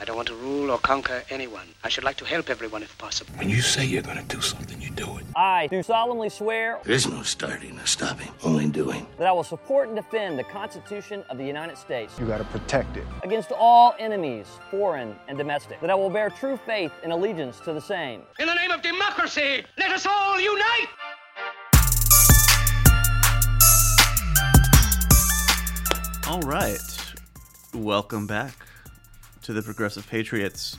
I don't want to rule or conquer anyone. I should like to help everyone if possible. When you say you're gonna do something, you do it. I do solemnly swear There is no starting or stopping, only doing. that I will support and defend the Constitution of the United States You gotta protect it. against all enemies, foreign and domestic, that I will bear true faith and allegiance to the same. In the name of democracy, let us all unite! All right. Welcome back to the Progressive Patriots.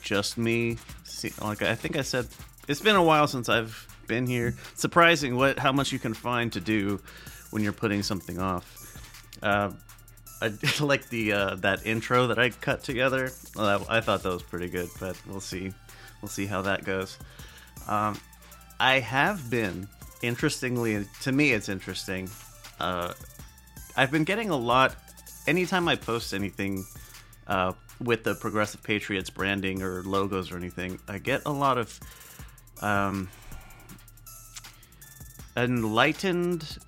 Just me. See, like I think I said, it's been a while since I've been here. Surprising what how much you can find to do when you're putting something off. Uh, I like the uh, that intro that I cut together. Well, I thought that was pretty good, but we'll see. We'll see how that goes. Um, I have been, interestingly, to me, it's interesting. Uh, I've been getting a lot. Anytime I post anything uh, with the Progressive Patriots branding or logos or anything, I get a lot of um, enlightened.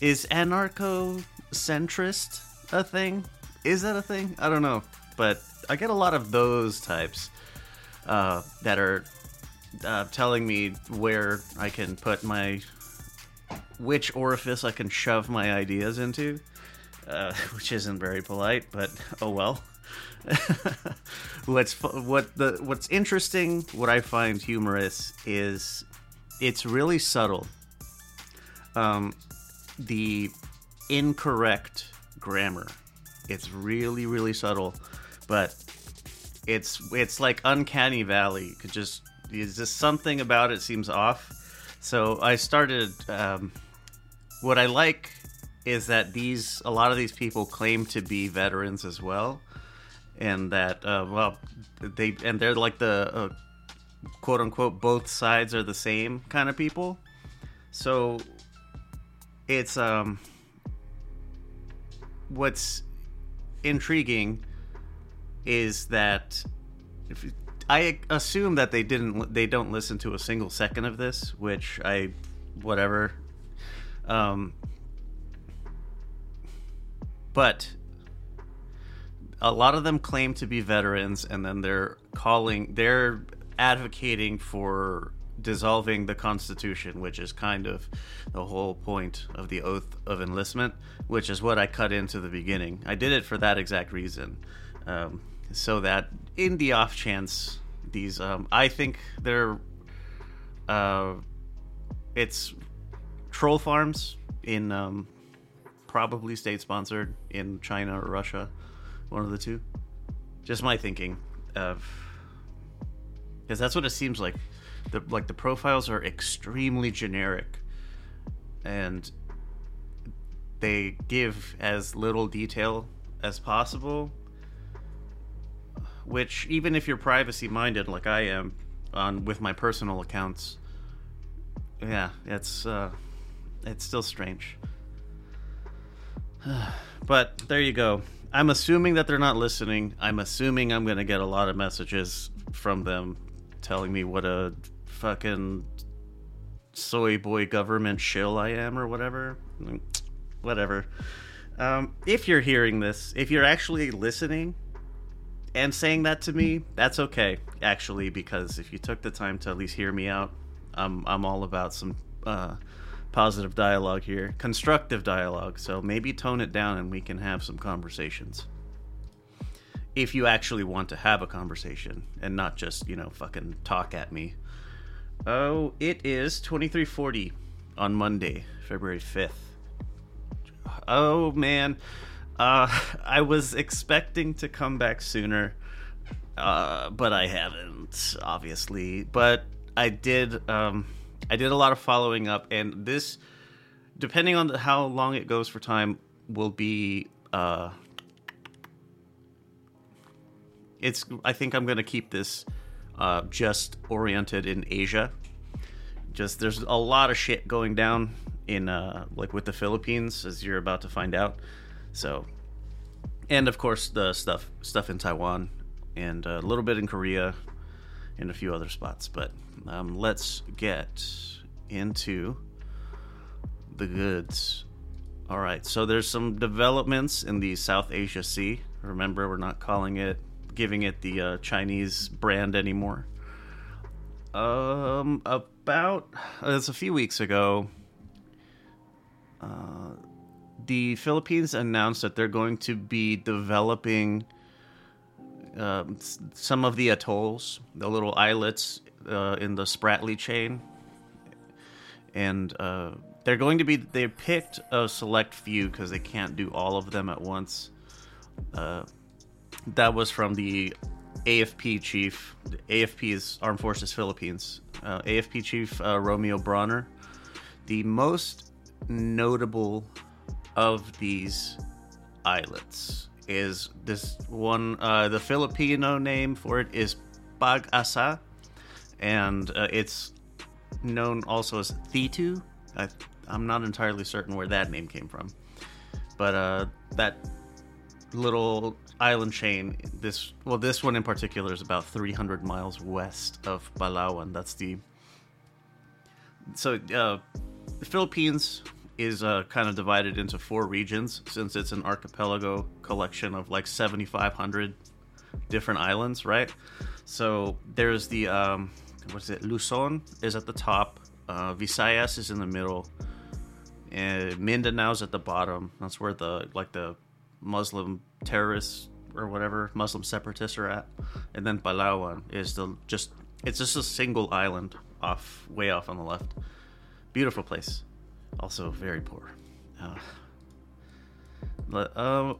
Is anarcho centrist a thing? Is that a thing? I don't know, but I get a lot of those types uh, that are uh, telling me where I can put my which orifice I can shove my ideas into, uh, which isn't very polite, but oh well. what's what the what's interesting, what I find humorous is it's really subtle. Um, the incorrect grammar. It's really really subtle, but it's it's like uncanny valley. Could just there's just something about it seems off. So I started. Um, what I like is that these a lot of these people claim to be veterans as well, and that uh, well they and they're like the uh, quote unquote both sides are the same kind of people. So it's um what's intriguing is that if I assume that they didn't they don't listen to a single second of this, which I whatever um, but a lot of them claim to be veterans, and then they're calling, they're advocating for dissolving the Constitution, which is kind of the whole point of the oath of enlistment, which is what I cut into the beginning. I did it for that exact reason, um, so that in the off chance these, um, I think they're, uh, it's troll farms in um, probably state sponsored in China or Russia, one of the two. Just my thinking of because that's what it seems like. The like the profiles are extremely generic, and they give as little detail as possible. Which even if you're privacy minded like I am on with my personal accounts, yeah, it's uh, it's still strange. but there you go. I'm assuming that they're not listening. I'm assuming I'm to get a lot of messages from them telling me what a fucking soy boy government shill I am or whatever. Mm, Whatever. Um, if you're hearing this, if you're actually listening and saying that to me, that's okay, actually, because if you took the time to at least hear me out, I'm, I'm all about some uh, positive dialogue here, constructive dialogue. So maybe tone it down and we can have some conversations. If you actually want to have a conversation and not just, you know, fucking talk at me. Oh, it is 2340 on Monday, February 5th. Oh man, uh, I was expecting to come back sooner, uh, but I haven't, obviously. But I did. Um, I did a lot of following up, and this, depending on the, how long it goes for time, will be. Uh, it's. I think I'm gonna keep this uh, just oriented in Asia. Just there's a lot of shit going down in uh, like with the Philippines, as you're about to find out. So, and of course the stuff stuff in Taiwan and a little bit in Korea and a few other spots. But um, let's get into the goods. All right, so there's some developments in the South Asia Sea. Remember, we're not calling it giving it the uh, Chinese brand anymore. Um, about it's a few weeks ago. Uh, the Philippines announced that they're going to be developing um, some of the atolls, the little islets uh, in the Spratly chain, and uh, they're going to be. They picked a select few because they can't do all of them at once. Uh, that was from the AFP chief. AFP is Armed Forces Philippines. Uh, AFP chief uh, Romeo Brawner. The most notable of these islets is this one. Uh, the Filipino name for it is Pag-asa, and uh, it's known also as Thitu. I, I'm not entirely certain where that name came from, but uh, that little island chain. This well, this one in particular is about 300 miles west of Palawan. That's the so uh, the Philippines is uh, kind of divided into four regions since it's an archipelago collection of like 7,500 different islands, right? So there's the um, what is it? Luzon is at the top. Uh, Visayas is in the middle. And Mindanao's at the bottom. That's where the like the Muslim terrorists or whatever Muslim separatists are at. And then Palawan is the just it's just a single island off way off on the left. Beautiful place. Also very poor. Uh, but, uh,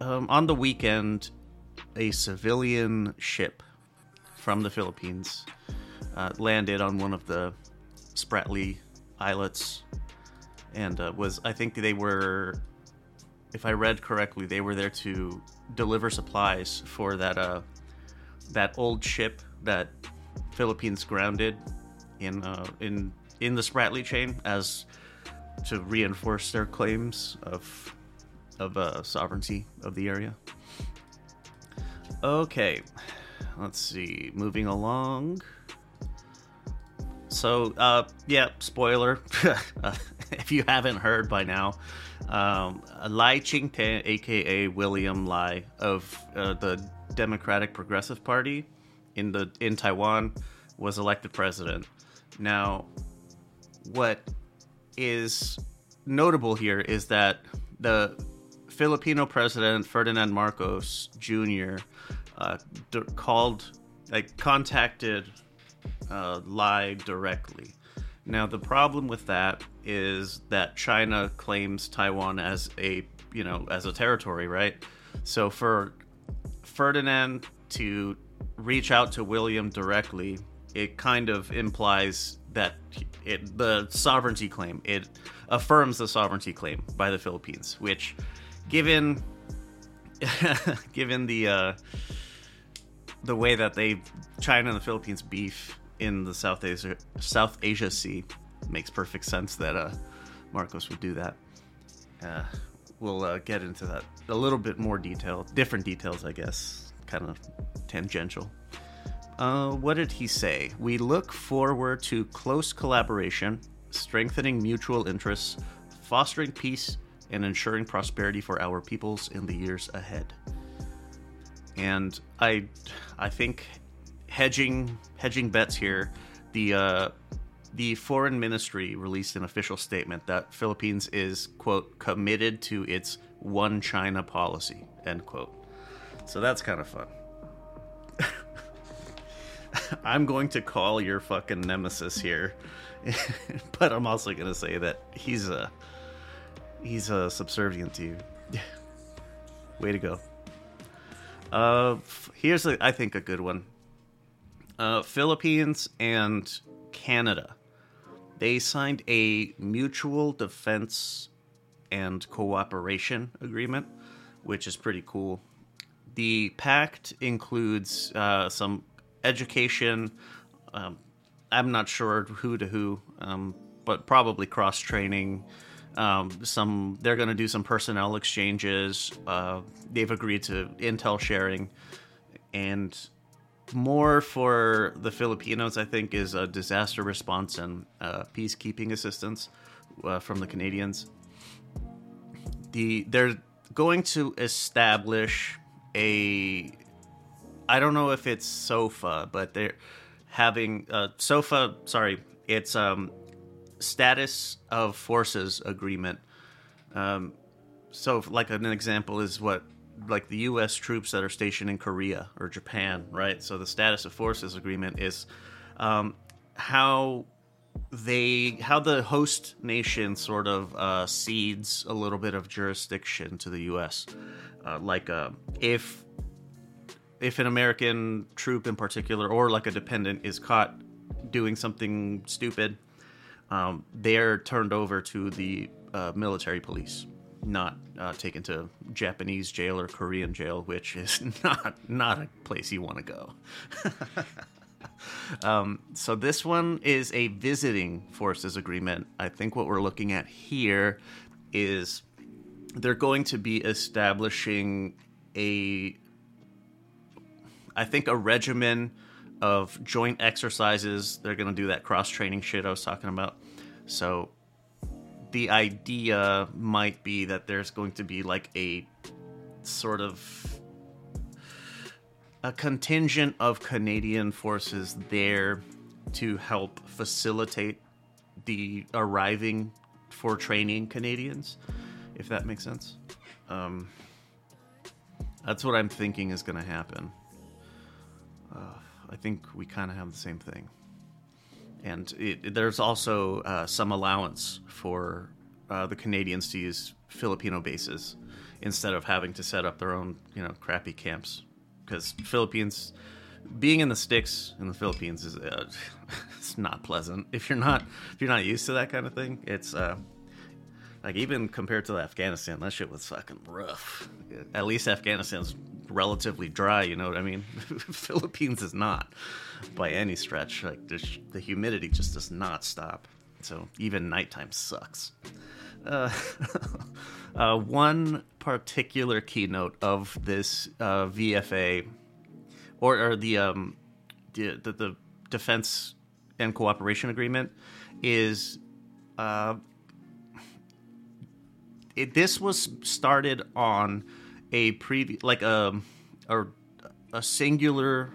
um, on the weekend, a civilian ship from the Philippines uh, landed on one of the Spratly islets, and uh, was I think they were, if I read correctly, they were there to deliver supplies for that uh, that old ship that Philippines grounded in uh, in in the Spratly chain as to reinforce their claims of of uh, sovereignty of the area. Okay, let's see. Moving along. So, uh, yeah, spoiler. Uh, if you haven't heard by now, um, Lai Ching-te, aka William Lai of uh, the Democratic Progressive Party in the in Taiwan, was elected president. Now, what is notable here is that the Filipino president Ferdinand Marcos Jr. Uh, d- called, like, contacted uh, Lai directly. Now, the problem with that is that China claims Taiwan as a, you know, as a territory, right? So for Ferdinand to reach out to William directly, it kind of implies that it, the sovereignty claim, it affirms the sovereignty claim by the Philippines, which, given given the uh, the way that they China and the Philippines beef in the South Asia South Asia Sea, makes perfect sense that uh, Marcos would do that. Uh, we'll uh, get into that a little bit more detail, different details, I guess, kind of tangential. Uh, what did he say? We look forward to close collaboration, strengthening mutual interests, fostering peace, and ensuring prosperity for our peoples in the years ahead. And I, I think hedging hedging bets here. The uh, the foreign ministry released an official statement that Philippines is quote committed to its one China policy end quote. So that's kind of fun. I'm going to call your fucking nemesis here, but I'm also going to say that he's a he's a subservient to you. Way to go. Uh, here's a, I think a good one. Uh, Philippines and Canada, they signed a mutual defense and cooperation agreement, which is pretty cool. The pact includes uh, some education. Um, I'm not sure who to who, um, but probably cross training. Um, some they're going to do some personnel exchanges. Uh, they've agreed to intel sharing, and more for the Filipinos. I think is a disaster response and uh, peacekeeping assistance uh, from the Canadians. The they're going to establish a I don't know if it's SOFA, but they're having uh, SOFA. Sorry, it's um, status of forces agreement. Um, so, like an example is what like the U.S. troops that are stationed in Korea or Japan, right? So the status of forces agreement is um, how they how the host nation sort of uh, cedes a little bit of jurisdiction to the U.S. Uh, like uh, if if an American troop in particular or like a dependent is caught doing something stupid, um, they're turned over to the uh, military police not uh, taken to Japanese jail or Korean jail, which is not not a place you want to go. um, so this one is a visiting forces agreement. I think what we're looking at here is they're going to be establishing a, I think a regimen of joint exercises. They're going to do that cross training shit I was talking about. So the idea might be that there's going to be like a sort of a contingent of Canadian forces there to help facilitate the arriving for training Canadians, if that makes sense. Um, that's what I'm thinking is going to happen. Uh, I think we kind of have the same thing and it, there's also uh, some allowance for uh, the Canadians to use Filipino bases instead of having to set up their own, you know, crappy camps. Because Philippines, being in the sticks in the Philippines is uh, it's not pleasant. If you're not if you're not used to that kind of thing, it's uh, like even compared to Afghanistan, that shit was fucking rough. At least Afghanistan's relatively dry, you know what I mean? Philippines is not by any stretch. Like the humidity just does not stop. So even nighttime sucks. Uh, uh, one particular keynote of this uh, VFA, or, or the, um, the, the the defense and cooperation agreement, is uh, it, this was started on a previous like a a, a singular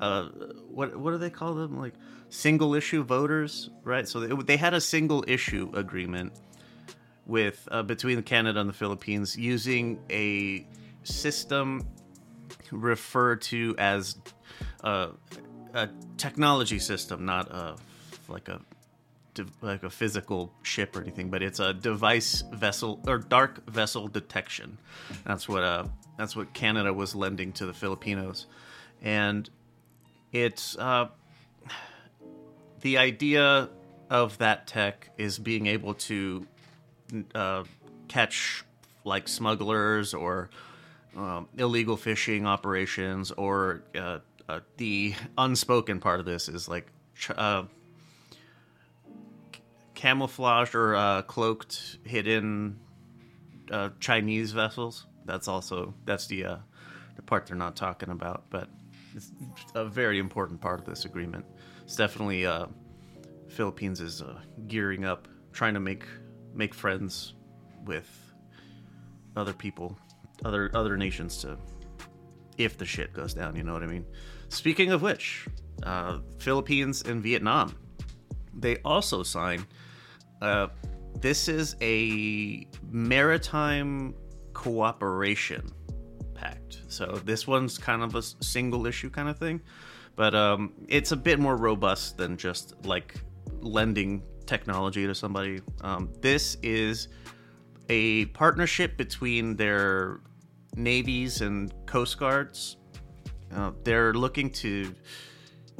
uh what what do they call them? Like single issue voters right? So they, they had a single issue agreement with uh, between Canada and the Philippines using a system referred to as uh, a technology system not a like a like a physical ship or anything, but it's a device vessel or dark vessel detection. That's what uh that's what Canada was lending to the Filipinos, and it's uh the idea of that tech is being able to uh, catch like smugglers or um, illegal fishing operations or uh, uh, the unspoken part of this is like uh, camouflaged or uh, cloaked, hidden uh, Chinese vessels. That's also that's the uh, the part they're not talking about, but it's a very important part of this agreement. It's definitely uh, Philippines is uh, gearing up, trying to make make friends with other people, other other nations to if the shit goes down. You know what I mean? Speaking of which, uh, Philippines and Vietnam, they also signed uh, this is a maritime cooperation pact. So this one's kind of a single issue kind of thing, but um, it's a bit more robust than just like lending technology to somebody. Um, this is a partnership between their navies and coast guards. Uh, they're looking to.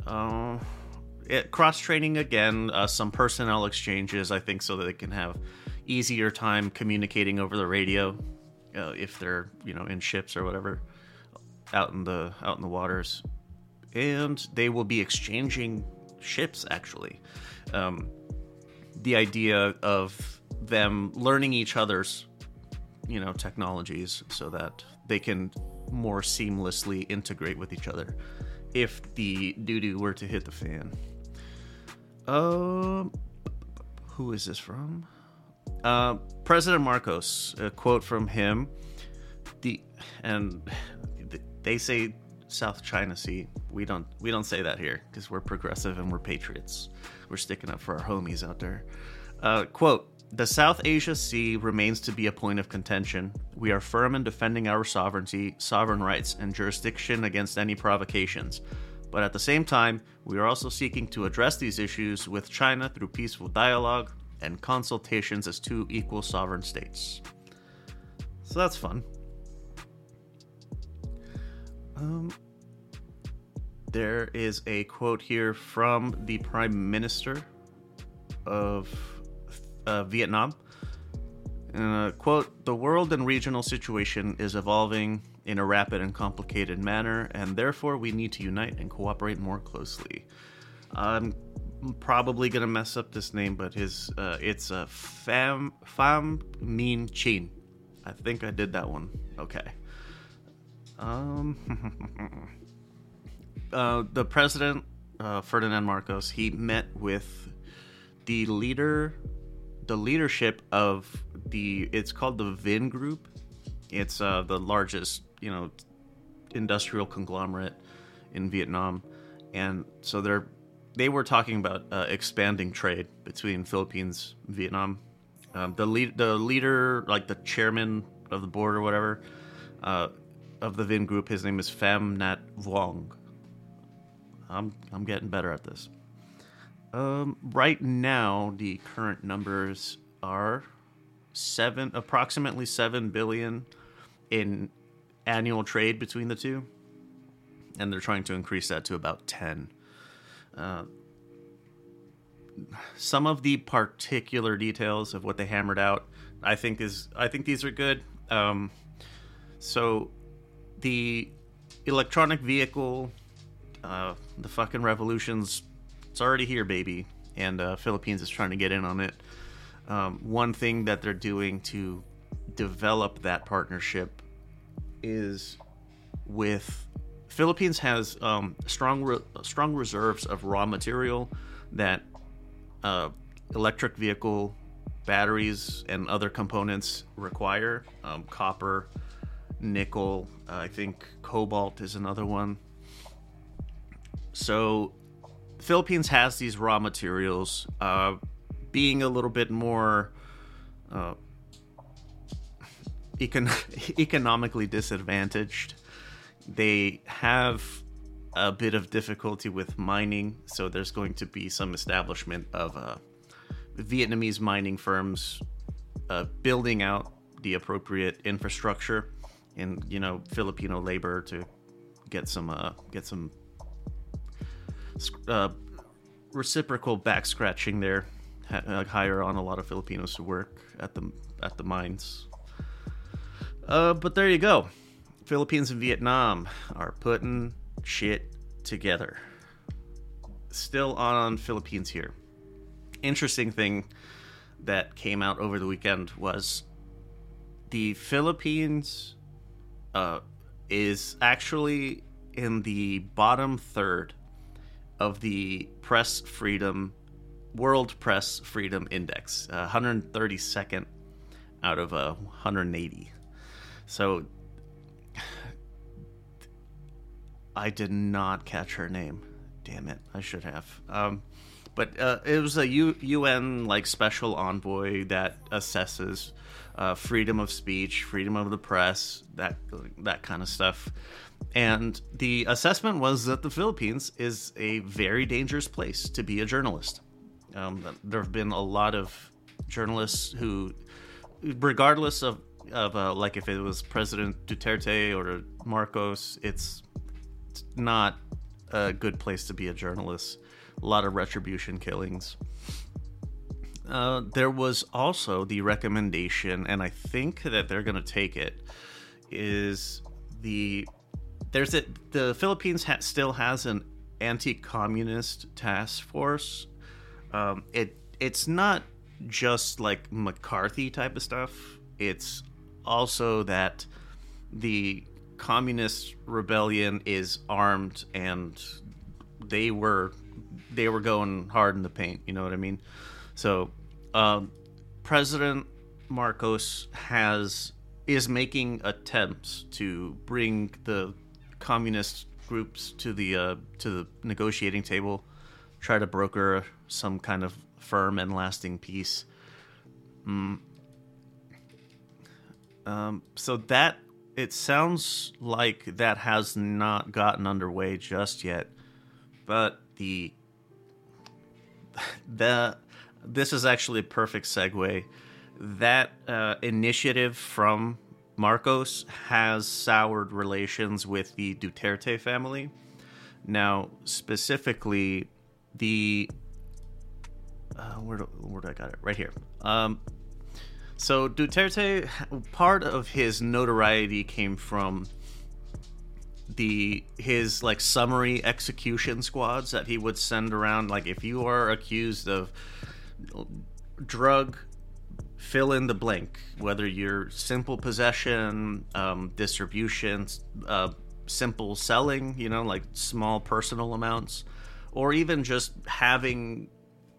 Uh, cross training again, uh, some personnel exchanges, I think, so that they can have easier time communicating over the radio uh, if they're you know in ships or whatever out in the out in the waters, and they will be exchanging ships actually. Um, the idea of them learning each other's you know technologies so that they can more seamlessly integrate with each other if the doo doo were to hit the fan. Um, who is this from? Uh, President Marcos. A quote from him. The and they say South China Sea. We don't we don't say that here because we're progressive and we're patriots. We're sticking up for our homies out there. Uh, quote: The South Asia Sea remains to be a point of contention. We are firm in defending our sovereignty, sovereign rights, and jurisdiction against any provocations. But at the same time, we are also seeking to address these issues with China through peaceful dialogue and consultations as two equal sovereign states. So that's fun. Um, there is a quote here from the Prime Minister of uh, Vietnam. Uh, quote, the world and regional situation is evolving in a rapid and complicated manner, and therefore we need to unite and cooperate more closely. I'm probably gonna mess up this name, but his uh, it's a Fam Pham Minh Chinh. I think I did that one. Okay. Um, uh, the president, uh, Ferdinand Marcos, he met with the leader, the leadership of the. It's called the Vin Group. It's uh, the largest, you know, industrial conglomerate in Vietnam, and so they're they were talking about uh, expanding trade between Philippines Vietnam. Um, the lead, the leader, like the chairman of the board or whatever, uh, of the Vin Group. His name is Pham Nhat Vuong. I'm I'm getting better at this. Um, right now, the current numbers are seven, approximately seven billion in annual trade between the two, and they're trying to increase that to about ten. Uh, some of the particular details of what they hammered out, I think is I think these are good. Um, so the electronic vehicle, uh, the fucking revolution's it's already here, baby, and uh, Philippines is trying to get in on it. Um, one thing that they're doing to develop that partnership is with Philippines has um, strong re- strong reserves of raw material that uh, electric vehicle batteries and other components require um, copper nickel. Uh, I think cobalt is another one. So, Philippines has these raw materials. Uh, being a little bit more uh, econ- economically disadvantaged, they have a bit of difficulty with mining. So, there's going to be some establishment of uh, Vietnamese mining firms uh, building out the appropriate infrastructure and you know Filipino labor to get some uh, get some uh, reciprocal back scratching there. H- hire on a lot of Filipinos to work at the at the mines. Uh, but there you go. Philippines and Vietnam are putting shit together. Still on Philippines here. Interesting thing that came out over the weekend was the Philippines uh, is actually in the bottom third of the press freedom world press freedom index uh, 132nd out of uh, 180 so i did not catch her name damn it i should have um, but uh, it was a U- un like special envoy that assesses uh, freedom of speech, freedom of the press, that that kind of stuff. And the assessment was that the Philippines is a very dangerous place to be a journalist. Um, there have been a lot of journalists who, regardless of of uh, like if it was President Duterte or Marcos, it's not a good place to be a journalist. A lot of retribution killings. Uh, there was also the recommendation, and I think that they're going to take it. Is the there's a the Philippines ha- still has an anti-communist task force. Um, it it's not just like McCarthy type of stuff. It's also that the communist rebellion is armed and they were they were going hard in the paint. You know what I mean? So um, President Marcos has is making attempts to bring the communist groups to the uh, to the negotiating table, try to broker some kind of firm and lasting peace. Mm. Um, so that it sounds like that has not gotten underway just yet, but the the this is actually a perfect segue. That uh, initiative from Marcos has soured relations with the Duterte family. Now, specifically, the uh, where do, where do I got it? Right here. Um, so Duterte, part of his notoriety came from the his like summary execution squads that he would send around. Like if you are accused of drug, fill in the blank. Whether you're simple possession, um, distribution, uh, simple selling, you know, like small personal amounts, or even just having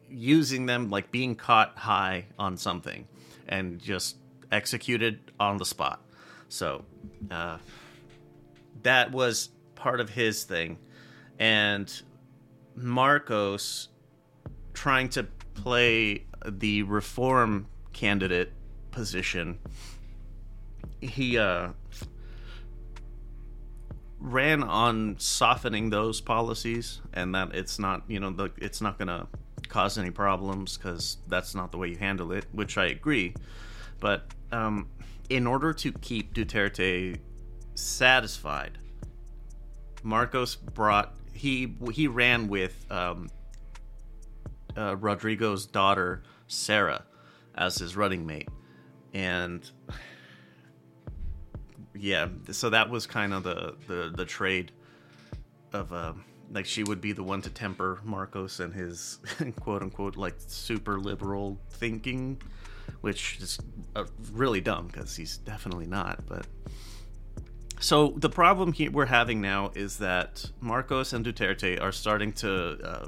using them like being caught high on something and just executed on the spot. So uh, that was part of his thing. And Marcos trying to play the reform candidate position, he uh, ran on softening those policies and that it's not, you know, the, it's not going to cause any problems because that's not the way you handle it, which I agree. But um, in order to keep Duterte satisfied, Marcos brought he he ran with um, uh, Rodrigo's daughter Sara as his running mate, and yeah, so that was kind of the the, the trade of. Uh, like she would be the one to temper Marcos and his quote unquote like super liberal thinking, which is uh, really dumb because he's definitely not. But so the problem he- we're having now is that Marcos and Duterte are starting to uh,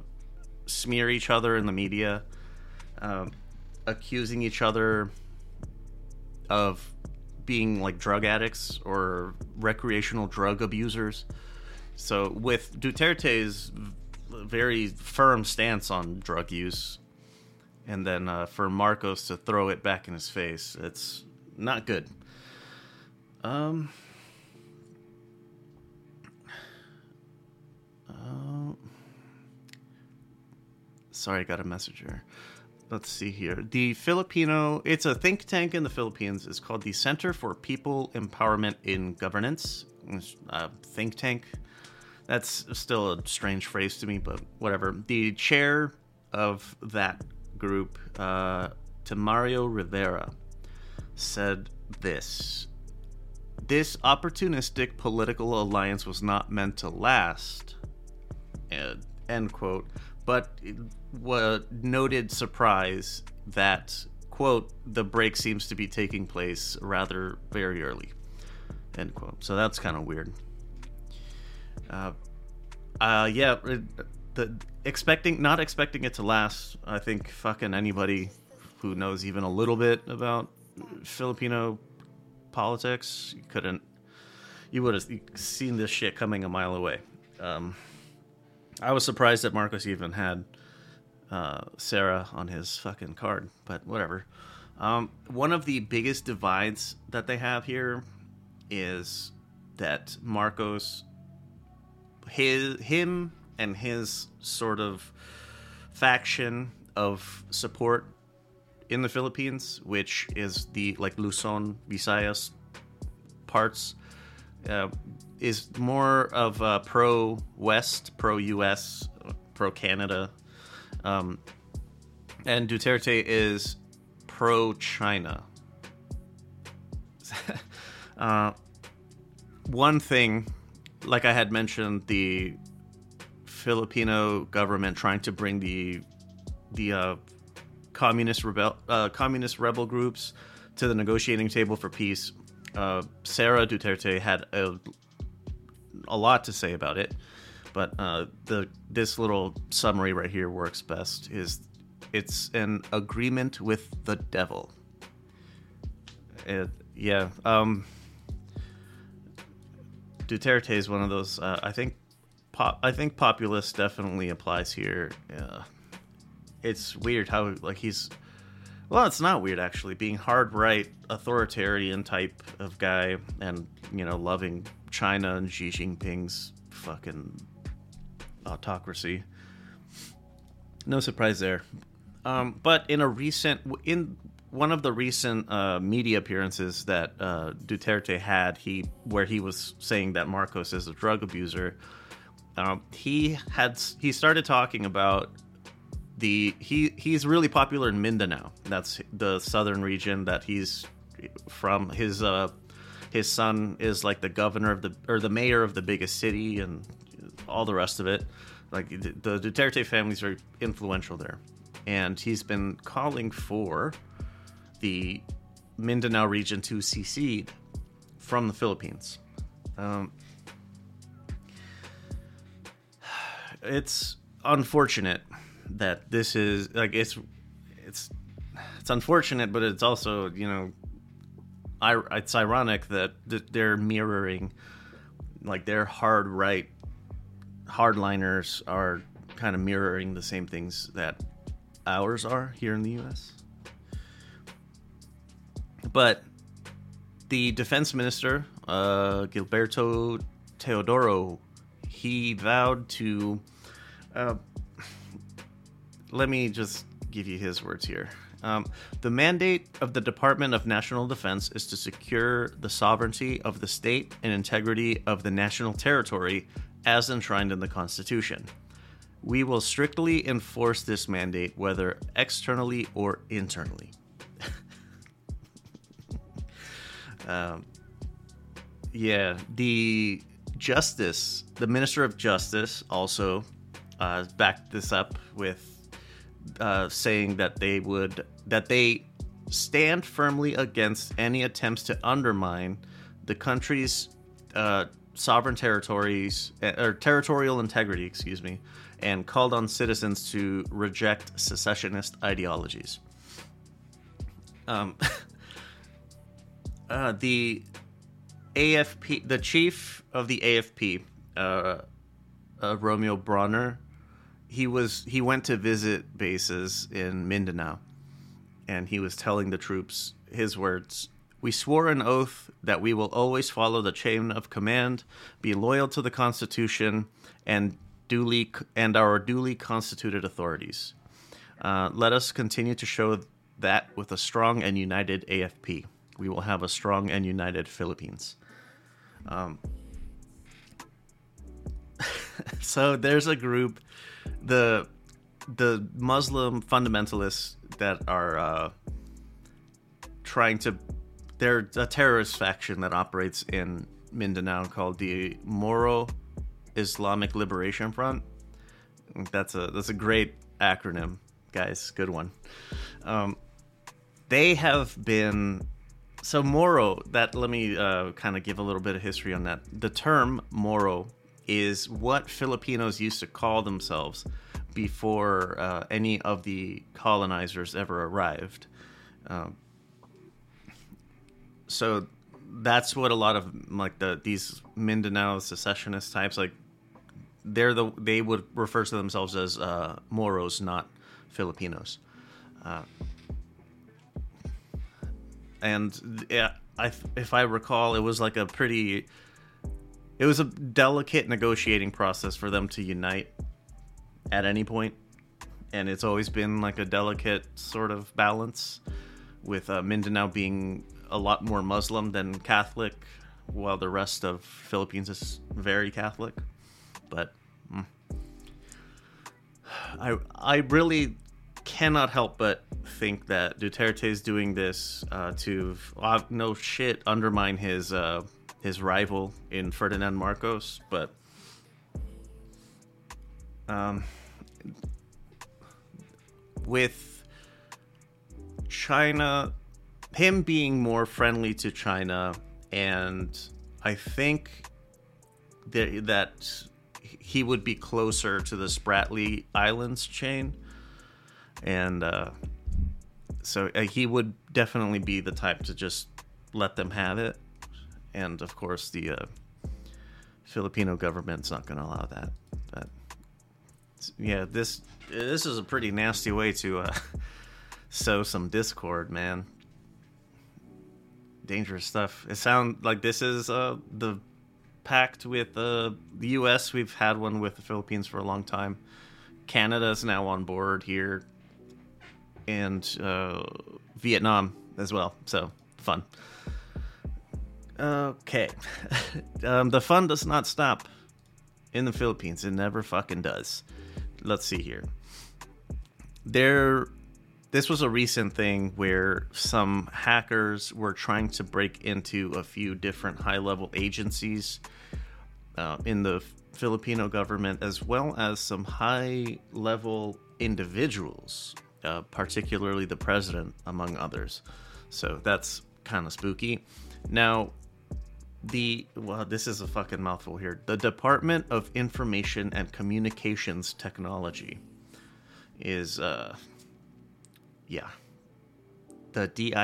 smear each other in the media, um, accusing each other of being like drug addicts or recreational drug abusers so with Duterte's very firm stance on drug use, and then uh, for Marcos to throw it back in his face, it's not good. Um. Uh, sorry, I got a message here. Let's see here. The Filipino, it's a think tank in the Philippines. It's called the Center for People Empowerment in Governance. Think tank that's still a strange phrase to me, but whatever. The chair of that group, uh, Temario Rivera, said this This opportunistic political alliance was not meant to last. End quote. But what noted surprise that, quote, the break seems to be taking place rather very early. End quote. So that's kind of weird. Uh, uh, yeah, the expecting not expecting it to last. I think fucking anybody who knows even a little bit about Filipino politics couldn't. You would have seen this shit coming a mile away. Um, I was surprised that Marcos even had uh, Sara on his fucking card, but whatever. Um, one of the biggest divides that they have here is that Marcos his him and his sort of faction of support in the Philippines, which is the like Luzon, Visayas parts, uh, is more of a pro West, pro US, pro Canada, um, and Duterte is pro China. uh, one thing like I had mentioned, the Filipino government trying to bring the the uh, communist rebel uh, communist rebel groups to the negotiating table for peace. Uh, Sara Duterte had a, a lot to say about it, but uh, the this little summary right here works best. Is it's an agreement with the devil. It, yeah. Um, Duterte is one of those. Uh, I think pop. I think populist definitely applies here. Yeah. It's weird how like he's. Well, it's not weird actually. Being hard right, authoritarian type of guy, and you know, loving China and Xi Jinping's fucking autocracy. No surprise there. Um, but in a recent, in one of the recent uh, media appearances that uh, Duterte had, he where he was saying that Marcos is a drug abuser, um, he had he started talking about the he he's really popular in Mindanao. That's the southern region that he's from. His uh, his son is like the governor of the or the mayor of the biggest city and all the rest of it. Like the Duterte family is very influential there, and he's been calling for the Mindanao region to secede from the Philippines. Um, it's unfortunate that this is like it's it's it's unfortunate, but it's also you know, I, it's ironic that they're mirroring like their hard right hardliners are kind of mirroring the same things that ours are here in the U.S. But the defense minister, uh, Gilberto Teodoro, he vowed to. Uh, let me just give you his words here. Um, the mandate of the Department of National Defense is to secure the sovereignty of the state and integrity of the national territory as enshrined in the Constitution. We will strictly enforce this mandate, whether externally or internally. Um, yeah, the Justice, the Minister of Justice, also uh, backed this up with uh, saying that they would that they stand firmly against any attempts to undermine the country's uh, sovereign territories uh, or territorial integrity, excuse me, and called on citizens to reject secessionist ideologies. Um, uh, the AFP, the chief of the AFP, uh, uh, Romeo Brawner, he was he went to visit bases in Mindanao, and he was telling the troops his words we swore an oath that we will always follow the chain of command, be loyal to the Constitution, and duly and our duly constituted authorities. Uh, let us continue to show that with a strong and united AFP. We will have a strong and united Philippines. Um, so there's a group, the the Muslim fundamentalists that are uh, trying to they're a terrorist faction that operates in Mindanao called the Moro Islamic Liberation Front. That's a that's a great acronym, guys. Good one. Um, they have been so Moro. That let me uh, kind of give a little bit of history on that. The term Moro is what Filipinos used to call themselves before uh, any of the colonizers ever arrived. Um, so that's what a lot of like the these Mindanao secessionist types like they're the they would refer to themselves as uh, Moros, not Filipinos. Uh, and yeah, I if I recall, it was like a pretty, it was a delicate negotiating process for them to unite at any point, and it's always been like a delicate sort of balance, with uh, Mindanao being a lot more Muslim than Catholic, while the rest of Philippines is very Catholic. But mm, I I really cannot help but think that Duterte is doing this uh, to uh, no shit undermine his uh, his rival in Ferdinand Marcos, but um, with China him being more friendly to China, and I think that that he would be closer to the Spratly Islands chain, and uh, so uh, he would definitely be the type to just let them have it, and of course the uh, Filipino government's not going to allow that. But yeah, this this is a pretty nasty way to uh, sow some discord, man. Dangerous stuff. It sounds like this is uh, the pact with uh, the U.S. We've had one with the Philippines for a long time. Canada is now on board here, and uh, Vietnam as well. So fun. Okay, um, the fun does not stop in the Philippines. It never fucking does. Let's see here. There, this was a recent thing where some hackers were trying to break into a few different high-level agencies uh, in the Filipino government, as well as some high-level individuals, uh, particularly the president, among others. So that's kind of spooky. Now, the well this is a fucking mouthful here. The department of information and communications technology is uh yeah. The dict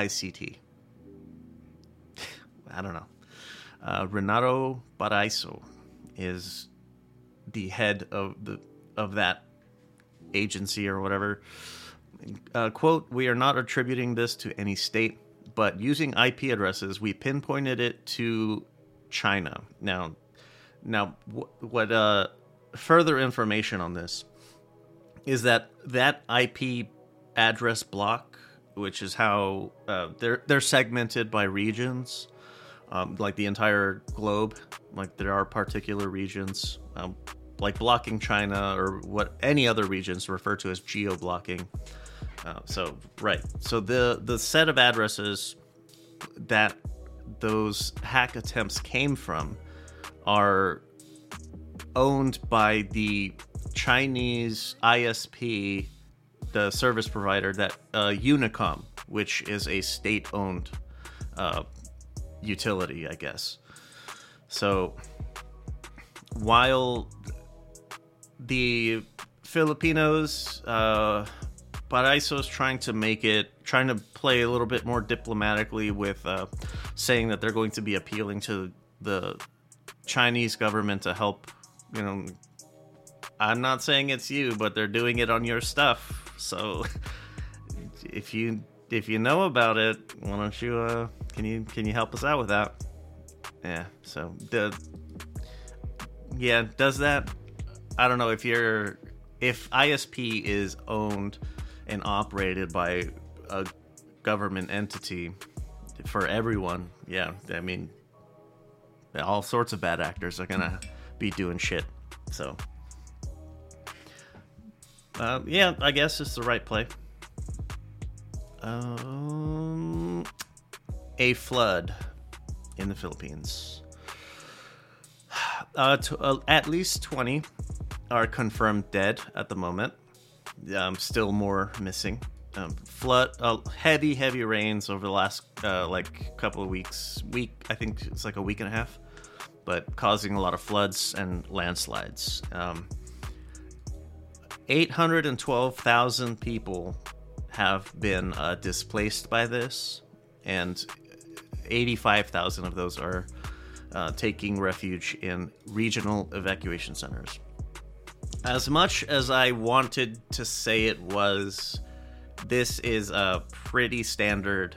i don't know. Uh, renato paraiso is the head of the of that agency or whatever uh, quote we are not attributing this to any state but using IP addresses, we pinpointed it to China. Now, now wh- what uh, further information on this is that that IP address block, which is how uh, they're they're segmented by regions, um, like the entire globe. Like there are particular regions, um, like blocking China or what any other regions refer to as geo blocking. Uh, so right, so the the set of addresses that those hack attempts came from are owned by the Chinese ISP, the service provider that uh, Unicom, which is a state-owned uh, utility, I guess. So while the Filipinos uh, Paraiso's trying to make it, trying to play a little bit more diplomatically with uh, saying that they're going to be appealing to the Chinese government to help. You know, I'm not saying it's you, but they're doing it on your stuff. So if you if you know about it, why don't you uh, can you can you help us out with that? Yeah. So the yeah does that. I don't know if you're if ISP is owned and operated by a government entity for everyone, yeah, I mean, all sorts of bad actors are gonna be doing shit. So, uh, yeah, I guess it's the right play. Um, a flood in the Philippines. Uh, to, uh, at least 20 are confirmed dead at the moment um, still more missing. Um, flood, uh, heavy, heavy rains over the last uh, like couple of weeks. Week, I think it's like a week and a half, but causing a lot of floods and landslides. Um, Eight hundred and twelve thousand people have been uh, displaced by this, and eighty-five thousand of those are uh, taking refuge in regional evacuation centers as much as I wanted to say it was, this is a pretty standard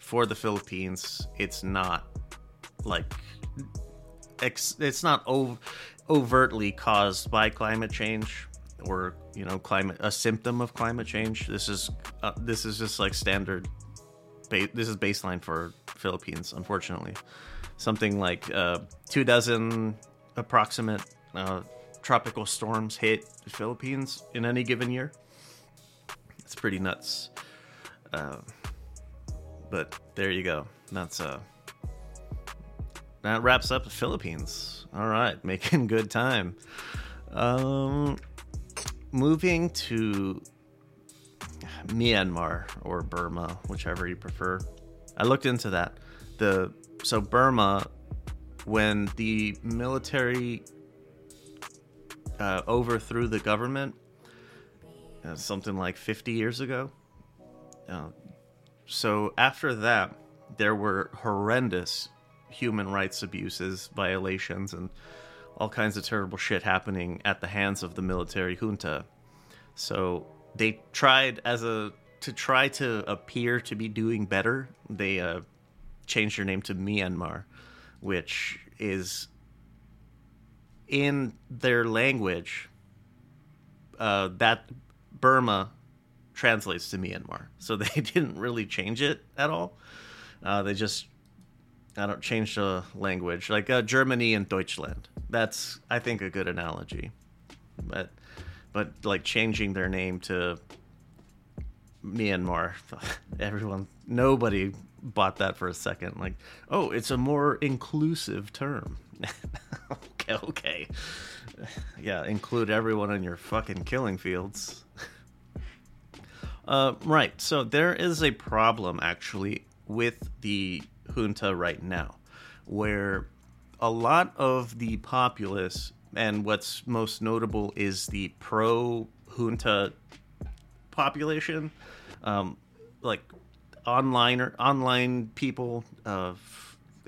for the Philippines. It's not like it's not ov- overtly caused by climate change or you know climate a symptom of climate change. This is uh, this is just like standard. Ba- this is baseline for Philippines, unfortunately. Something like uh, two dozen approximate uh, tropical storms hit the Philippines in any given year. It's pretty nuts. Uh, but there you go. That's uh that wraps up the Philippines. All right, making good time. Um, moving to Myanmar or Burma, whichever you prefer. I looked into that. The so Burma, when the military uh, overthrew the government uh, something like 50 years ago. Uh, so after that, there were horrendous human rights abuses, violations, and all kinds of terrible shit happening at the hands of the military junta. So they tried as a to try to appear to be doing better. They uh, changed their name to Myanmar, which is in their language. Uh, that Burma translates to Myanmar, so they didn't really change it at all. Uh, they just I don't change the language like uh, Germany and Deutschland. That's I think a good analogy, but but like changing their name to Myanmar, everyone nobody bought that for a second. Like, oh, it's a more inclusive term. okay, okay, yeah, include everyone in your fucking killing fields. uh, right. So there is a problem actually with the junta right now, where a lot of the populace, and what's most notable is the pro junta population, um, like online or online people, uh,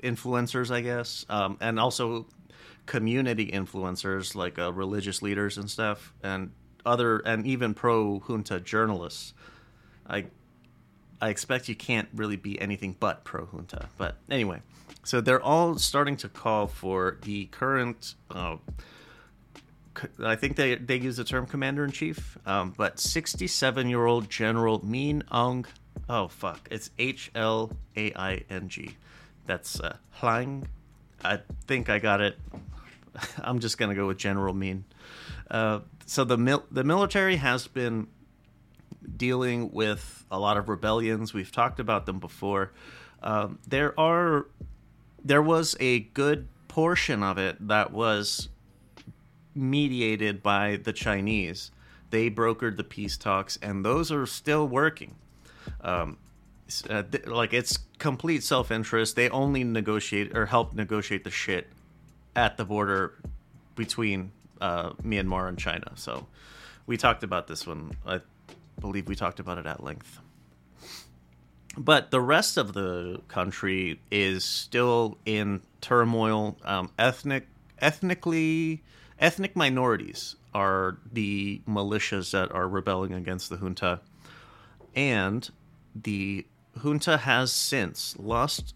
influencers, I guess, um, and also community influencers like uh, religious leaders and stuff, and other and even pro junta journalists. I I expect you can't really be anything but pro junta. But anyway, so they're all starting to call for the current. Uh, I think they they use the term commander in chief, um, but 67 year old General Min Aung. Oh fuck! It's H L A I N G. That's uh, Hlang. I think I got it. I'm just gonna go with General Mean. Uh, so the mil- the military has been dealing with a lot of rebellions. We've talked about them before. Um, there are there was a good portion of it that was mediated by the Chinese. They brokered the peace talks, and those are still working. Um, uh, th- like it's complete self interest. They only negotiate or help negotiate the shit at the border between uh, Myanmar and China. So we talked about this one. I believe we talked about it at length. But the rest of the country is still in turmoil. Um, ethnic, ethnically, ethnic minorities are the militias that are rebelling against the junta, and the junta has since lost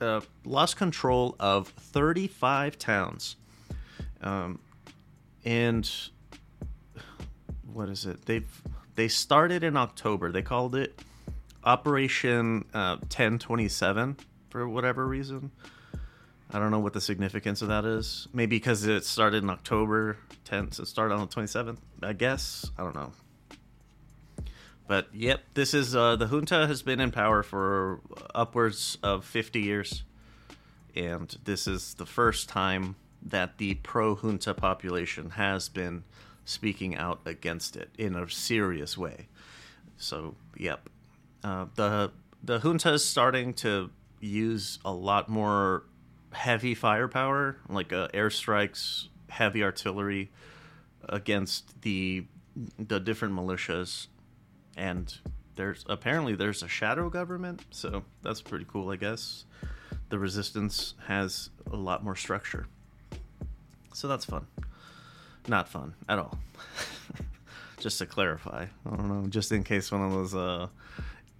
uh, lost control of 35 towns. Um, and what is it? They've they started in October. They called it Operation uh, 1027 for whatever reason. I don't know what the significance of that is. Maybe because it started in October 10th, so it started on the 27th. I guess I don't know. But yep, this is uh, the junta has been in power for upwards of 50 years, and this is the first time that the pro junta population has been speaking out against it in a serious way. So, yep, uh, the the junta is starting to use a lot more heavy firepower, like uh, airstrikes, heavy artillery, against the the different militias, and there's apparently there's a shadow government, so that's pretty cool, I guess. The resistance has a lot more structure, so that's fun not fun at all. just to clarify, I don't know, just in case one of those uh,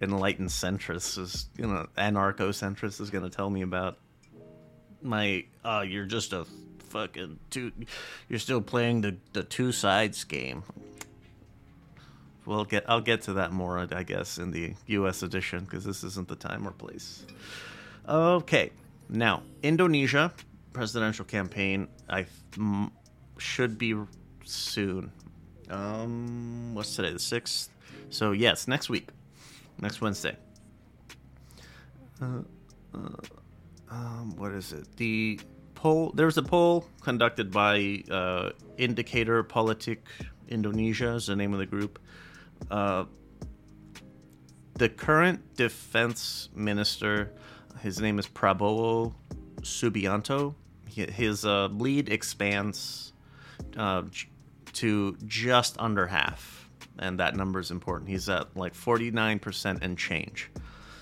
enlightened centrists is, you know, anarcho centrists is going to tell me about my, uh, you're just a fucking two, you're still playing the the two sides game. We'll get, I'll get to that more, I guess, in the U.S. edition because this isn't the time or place. Okay, now Indonesia presidential campaign. I should be soon. Um, what's today? The sixth. So yes, next week, next Wednesday. Uh, uh, um, what is it? The poll. There was a poll conducted by uh, Indikator Politik Indonesia is the name of the group. Uh, the current defense minister, his name is Prabowo Subianto. His uh, lead expands uh, to just under half, and that number is important. He's at like 49% and change.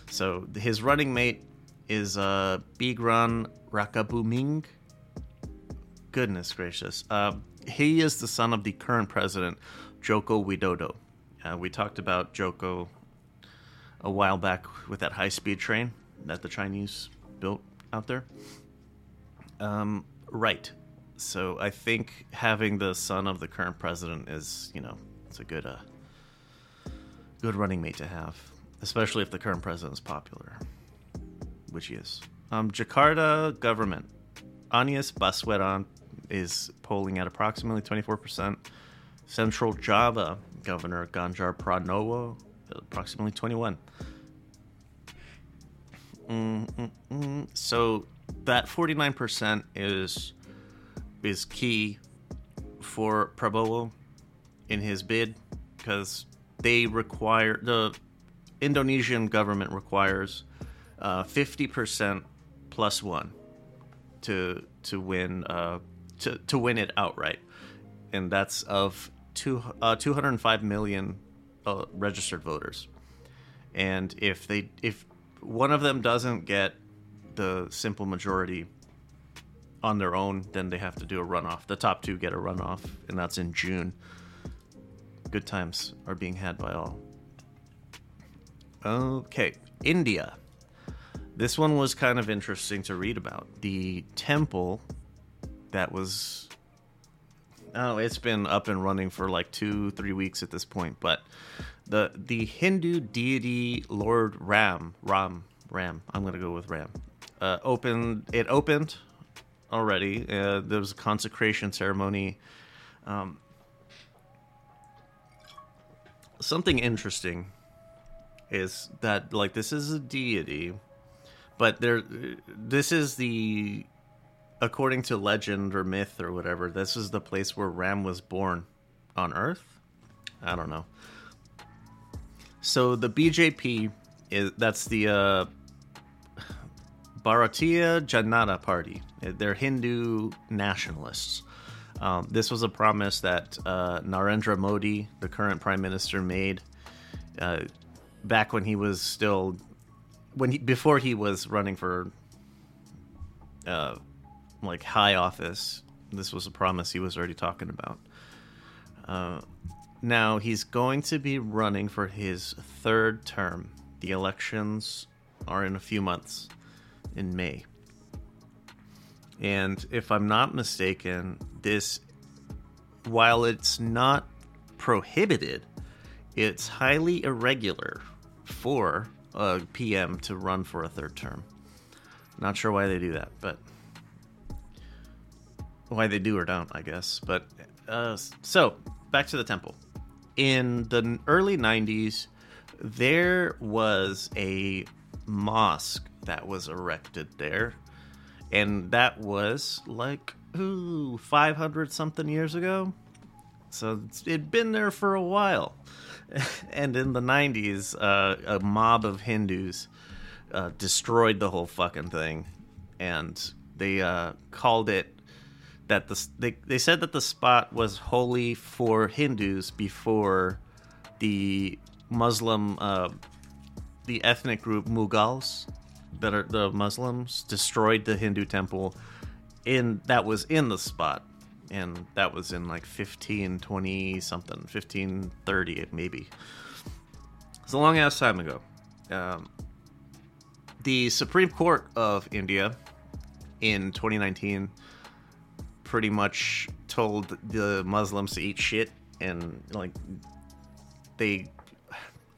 So his running mate is uh, Gibran Rakabuming. goodness gracious. Uh, he is the son of the current president, Joko Widodo. Uh, we talked about Joko a while back with that high speed train that the Chinese built out there. Um, right. So I think having the son of the current president is, you know, it's a good, uh, good running mate to have, especially if the current president is popular, which he is. Um, Jakarta government. Anies Baswedan is polling at approximately 24%. Central Java Governor Ganjar Pranowo, approximately 21. Mm-mm-mm. So that 49% is is key for Prabowo in his bid because they require the Indonesian government requires uh, 50% plus one to to win uh, to to win it outright, and that's of two uh, 205 million uh, registered voters. And if they if one of them doesn't get the simple majority on their own, then they have to do a runoff. The top two get a runoff, and that's in June. Good times are being had by all. Okay, India. This one was kind of interesting to read about. The temple that was. Oh, it's been up and running for like two, three weeks at this point. But the the Hindu deity Lord Ram, Ram, Ram. I'm gonna go with Ram. Uh, opened. It opened already. Uh, there was a consecration ceremony. Um, something interesting is that like this is a deity but there this is the according to legend or myth or whatever this is the place where ram was born. On earth? I don't know. So the bjp is that's the uh bharatiya janata party. They're hindu nationalists. Um, this was a promise that uh, narendra modi the current prime minister made uh, back when he was still when he before he was running for uh like high office this was a promise he was already talking about. Uh now he's going to be running for his third term. The elections are in a few months in may. And if i'm not mistaken this while it's not prohibited it's highly irregular for a PM to run for a third term. Not sure why they do that, but why they do or don't, I guess. But uh, so back to the temple. In the early 90s, there was a mosque that was erected there, and that was like ooh 500 something years ago. So it'd been there for a while. and in the 90s, uh, a mob of Hindus uh, destroyed the whole fucking thing. And they uh, called it that the, they, they said that the spot was holy for Hindus before the Muslim, uh, the ethnic group Mughals, that are the Muslims, destroyed the Hindu temple in that was in the spot. And that was in like 1520 something 1530 maybe. It's a long ass time ago. Um, the supreme court of india in 2019 pretty much told the muslims to eat shit and like they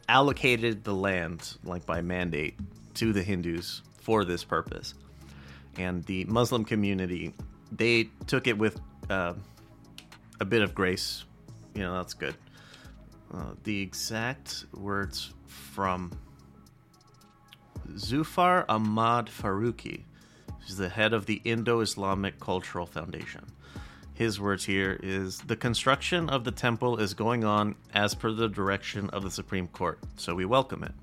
allocated the land like by mandate to the hindus for this purpose and the muslim community they took it with uh, a bit of grace. You know, that's good. Uh, the exact words from Zufar Ahmad Faruqi, who's the head of the Indo Islamic Cultural Foundation. His words here is the construction of the temple is going on as per the direction of the Supreme Court, so we welcome it.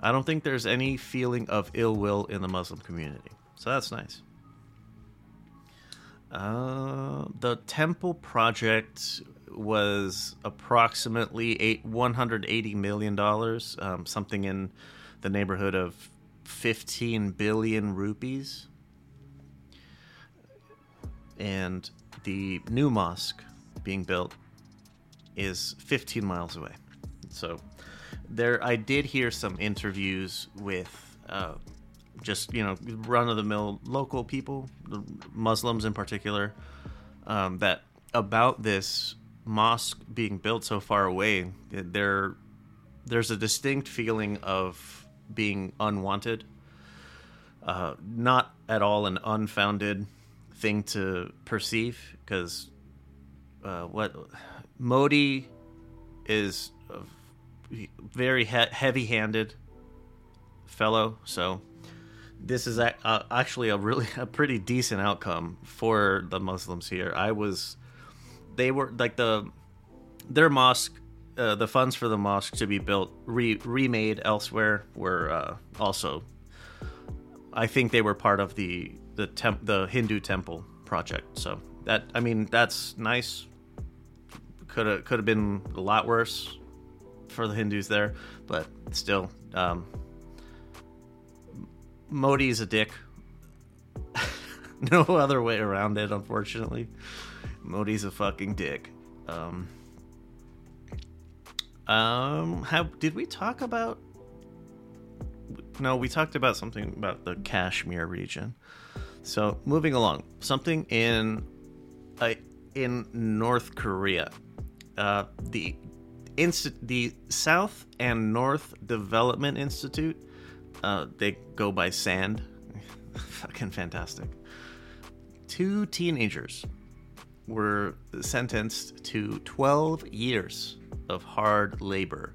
I don't think there's any feeling of ill will in the Muslim community, so that's nice. Uh, the temple project was approximately eight one hundred eighty million dollars, um, something in the neighborhood of fifteen billion rupees. And the new mosque being built is 15 miles away. So there, I did hear some interviews with uh, just you know run of the mill local people, Muslims in particular, um, that about this mosque being built so far away. There, there's a distinct feeling of being unwanted. Uh, not at all an unfounded thing to perceive because uh, what Modi is a very he- heavy-handed fellow, so this is a- uh, actually a really a pretty decent outcome for the Muslims here. I was, they were like the their mosque, uh, the funds for the mosque to be built re- remade elsewhere were uh, also. I think they were part of the the temp- the Hindu temple project. So that I mean that's nice. Could have could have been a lot worse for the Hindus there, but still, um, Modi's a dick. no other way around it, unfortunately. Modi's a fucking dick. Um, um, how did we talk about? No, we talked about something about the Kashmir region. So moving along, something in uh, in North Korea, uh, the Inst- the South and North Development Institute. Uh, they go by SAND. Fucking fantastic. Two teenagers were sentenced to 12 years of hard labor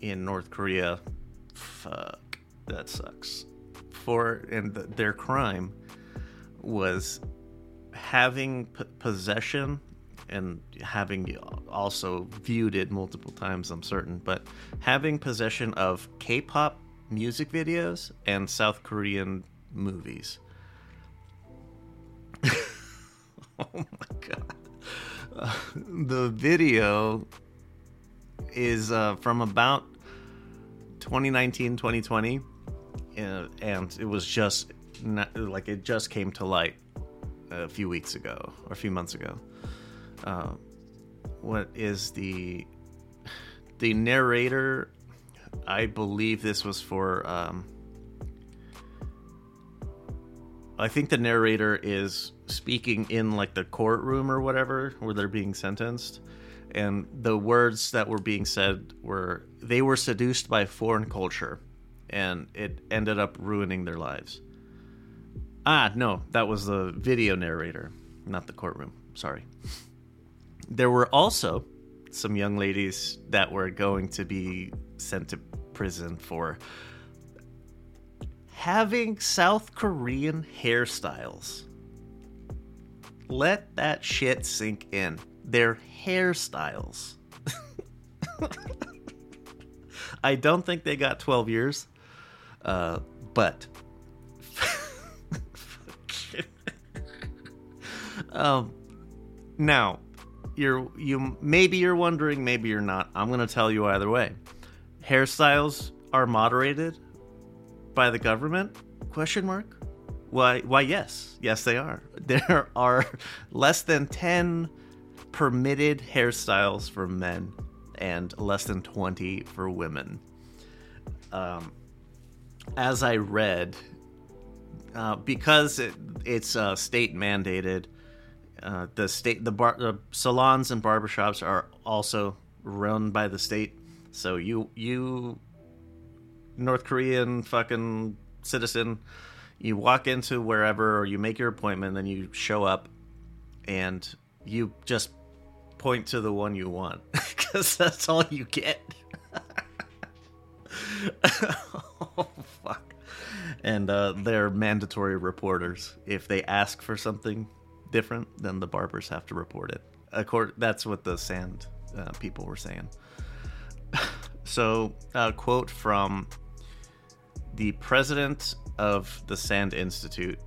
in North Korea. Fuck, that sucks. For and th- their crime was having p- possession and having also viewed it multiple times, I'm certain, but having possession of K pop music videos and South Korean movies. oh my god. Uh, the video is uh, from about 2019 2020 and it was just not, like it just came to light a few weeks ago or a few months ago. Uh, what is the the narrator i believe this was for um, i think the narrator is speaking in like the courtroom or whatever where they're being sentenced. And the words that were being said were they were seduced by foreign culture and it ended up ruining their lives ah no that was the video narrator not the courtroom sorry there were also some young ladies that were going to be sent to prison for having South Korean hairstyles. Let that shit sink in. Their hairstyles. I don't think they got 12 years, uh, but. um, now, you're you maybe you're wondering, maybe you're not. I'm gonna tell you either way. Hairstyles are moderated by the government? Question mark. Why? Why? Yes, yes, they are. There are less than ten permitted hairstyles for men and less than twenty for women. Um, as I read, uh, because it, it's uh, state mandated, uh, the state the bar the salons and barbershops are also run by the state. So you you North Korean fucking citizen, you walk into wherever or you make your appointment, then you show up, and you just point to the one you want because that's all you get. oh! And uh, they're mandatory reporters. If they ask for something different, then the barbers have to report it. Accord- that's what the sand uh, people were saying. so, a quote from the president of the Sand Institute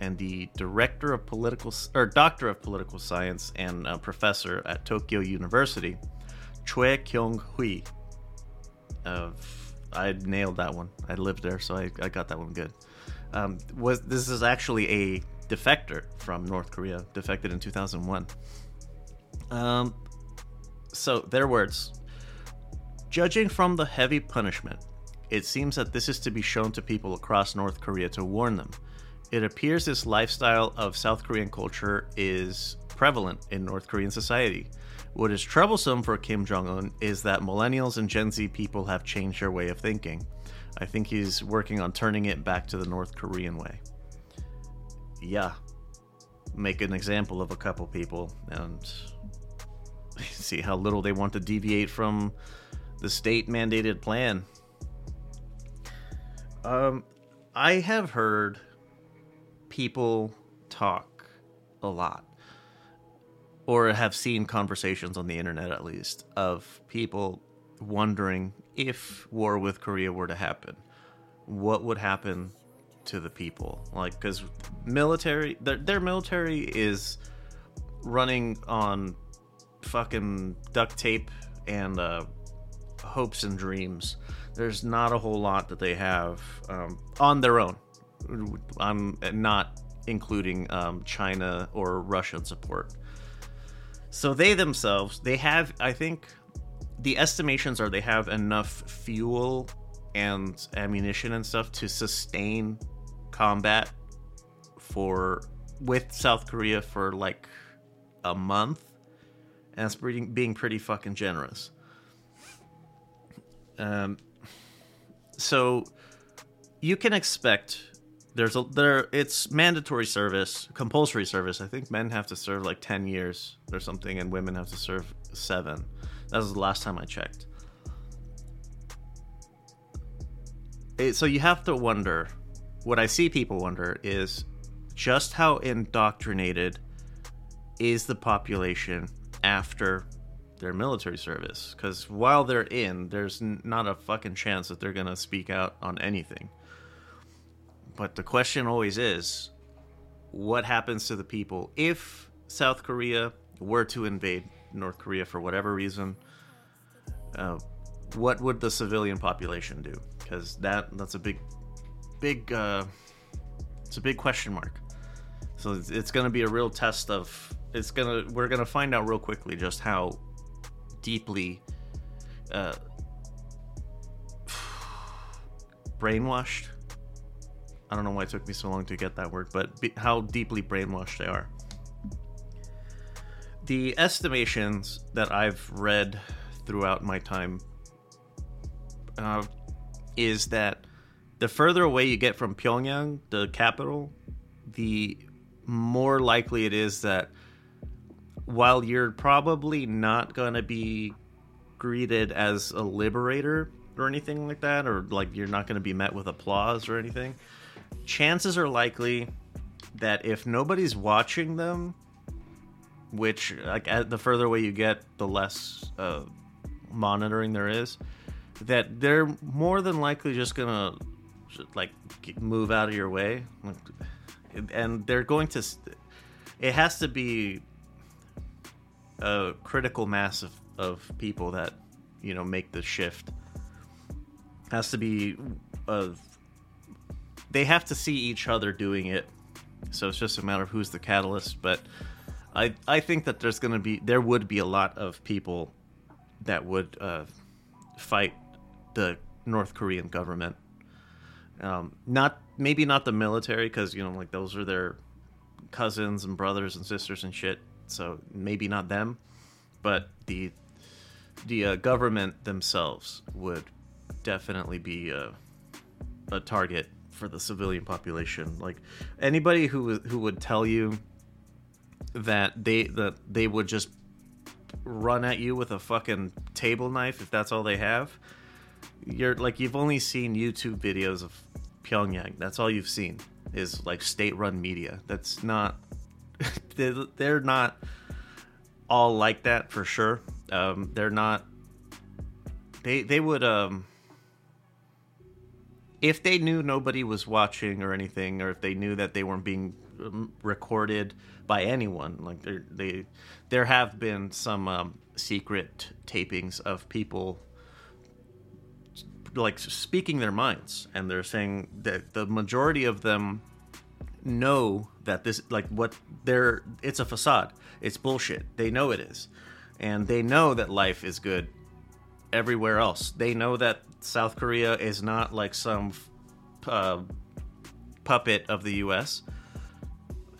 and the director of political or doctor of political science and professor at Tokyo University, Choi Kyung Hui. Of I nailed that one. I lived there, so I, I got that one good. Um, was this is actually a defector from North Korea, defected in 2001. Um, so, their words Judging from the heavy punishment, it seems that this is to be shown to people across North Korea to warn them. It appears this lifestyle of South Korean culture is prevalent in North Korean society. What is troublesome for Kim Jong un is that millennials and Gen Z people have changed their way of thinking. I think he's working on turning it back to the North Korean way. Yeah. Make an example of a couple people and see how little they want to deviate from the state mandated plan. Um, I have heard people talk a lot, or have seen conversations on the internet at least, of people wondering if war with Korea were to happen, what would happen to the people? Like, because military, their, their military is running on fucking duct tape and uh, hopes and dreams. There's not a whole lot that they have um, on their own. I'm not including um, China or Russian support. So they themselves, they have, I think, the estimations are they have enough fuel and ammunition and stuff to sustain combat for with South Korea for like a month, and that's being pretty fucking generous. Um, so you can expect there's a there it's mandatory service, compulsory service. I think men have to serve like 10 years or something and women have to serve 7. That was the last time I checked. It, so you have to wonder what I see people wonder is just how indoctrinated is the population after their military service because while they're in, there's not a fucking chance that they're gonna speak out on anything. But the question always is, what happens to the people if South Korea were to invade North Korea for whatever reason? Uh, what would the civilian population do? Because that that's a big, big, uh, it's a big question mark. So it's, it's going to be a real test of. It's gonna. We're gonna find out real quickly just how deeply uh, brainwashed. I don't know why it took me so long to get that word, but be, how deeply brainwashed they are. The estimations that I've read throughout my time uh, is that the further away you get from Pyongyang, the capital, the more likely it is that while you're probably not going to be greeted as a liberator or anything like that, or like you're not going to be met with applause or anything, chances are likely that if nobody's watching them, which like the further away you get, the less uh, monitoring there is, that they're more than likely just gonna like move out of your way, and they're going to. It has to be a critical mass of, of people that you know make the shift has to be of they have to see each other doing it. So it's just a matter of who's the catalyst but i i think that there's going to be there would be a lot of people that would uh, fight the north korean government. Um, not maybe not the military because you know like those are their cousins and brothers and sisters and shit so maybe not them, but the the uh, government themselves would definitely be a, a target for the civilian population. Like anybody who who would tell you that they that they would just run at you with a fucking table knife if that's all they have. You're like you've only seen YouTube videos of Pyongyang. That's all you've seen is like state-run media. That's not they're not all like that for sure. Um, they're not. They they would um. If they knew nobody was watching or anything, or if they knew that they weren't being um, recorded by anyone, like they, there have been some um, secret tapings of people like speaking their minds, and they're saying that the majority of them know that this like what they're it's a facade. It's bullshit. They know it is. And they know that life is good everywhere else. They know that South Korea is not like some uh, puppet of the US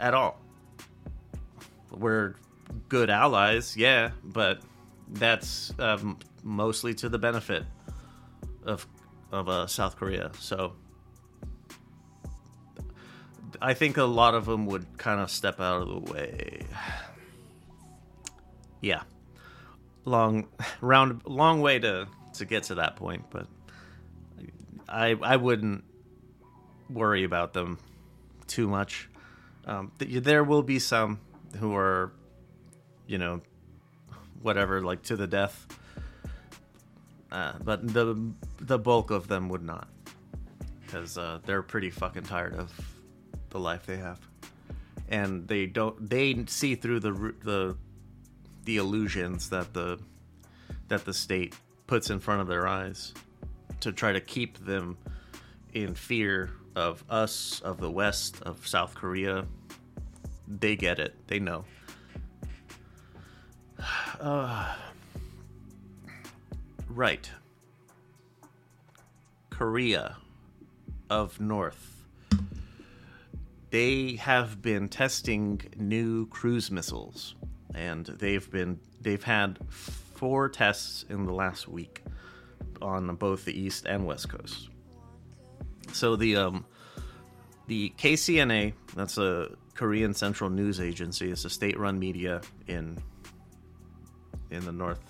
at all. We're good allies, yeah, but that's um, mostly to the benefit of of uh, South Korea. So I think a lot of them would kind of step out of the way. Yeah, long round long way to to get to that point, but I I wouldn't worry about them too much. Um, th- there will be some who are, you know, whatever, like to the death. Uh, but the the bulk of them would not, because uh, they're pretty fucking tired of the life they have, and they don't they see through the the the illusions that the that the state puts in front of their eyes to try to keep them in fear of us, of the West, of South Korea. They get it. They know. Uh, right. Korea of North. They have been testing new cruise missiles and they've been they've had four tests in the last week on both the east and west coast. So the um, the KCNA, that's a Korean Central News Agency, it's a state-run media in in the north.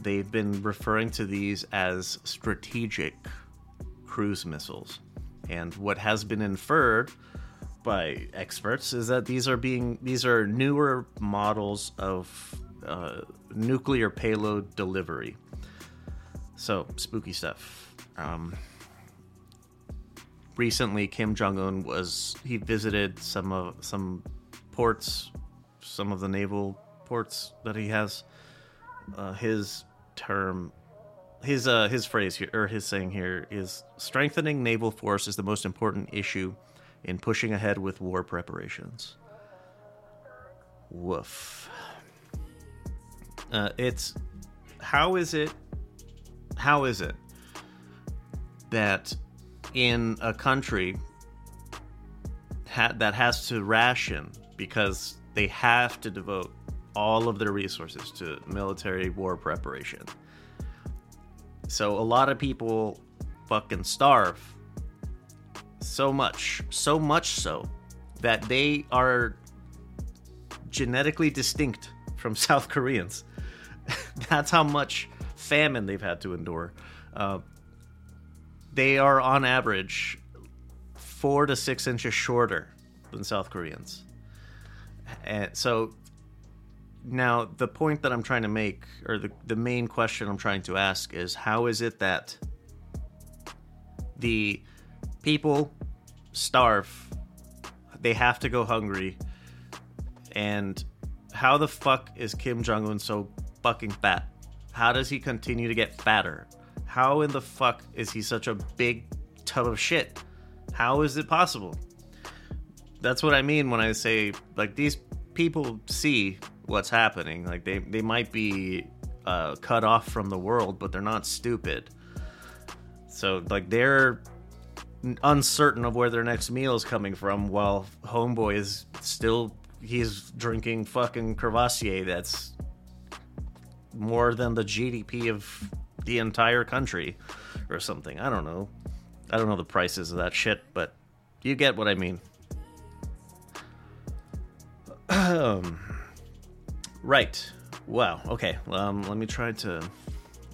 They've been referring to these as strategic cruise missiles, and what has been inferred by experts is that these are being these are newer models of uh, nuclear payload delivery. So spooky stuff. Um, recently, Kim Jong Un was he visited some of some ports, some of the naval ports that he has. Uh, his term, his uh, his phrase here or his saying here is strengthening naval force is the most important issue in pushing ahead with war preparations. Woof. Uh, it's how is it? How is it that in a country ha- that has to ration because they have to devote all of their resources to military war preparation. So a lot of people fucking starve so much, so much so that they are genetically distinct from South Koreans. That's how much famine they've had to endure. Uh, they are on average four to six inches shorter than South Koreans. And so now the point that I'm trying to make, or the, the main question I'm trying to ask is how is it that the people starve, they have to go hungry, and how the fuck is Kim Jong un so fucking fat? How does he continue to get fatter? How in the fuck is he such a big tub of shit? How is it possible? That's what I mean when I say like these people see what's happening. Like they they might be uh, cut off from the world, but they're not stupid. So like they're uncertain of where their next meal is coming from, while homeboy is still he's drinking fucking Courvoisier that's more than the GDP of the entire country or something. I don't know. I don't know the prices of that shit, but you get what I mean. Right. Wow. Okay. Um, let me try to.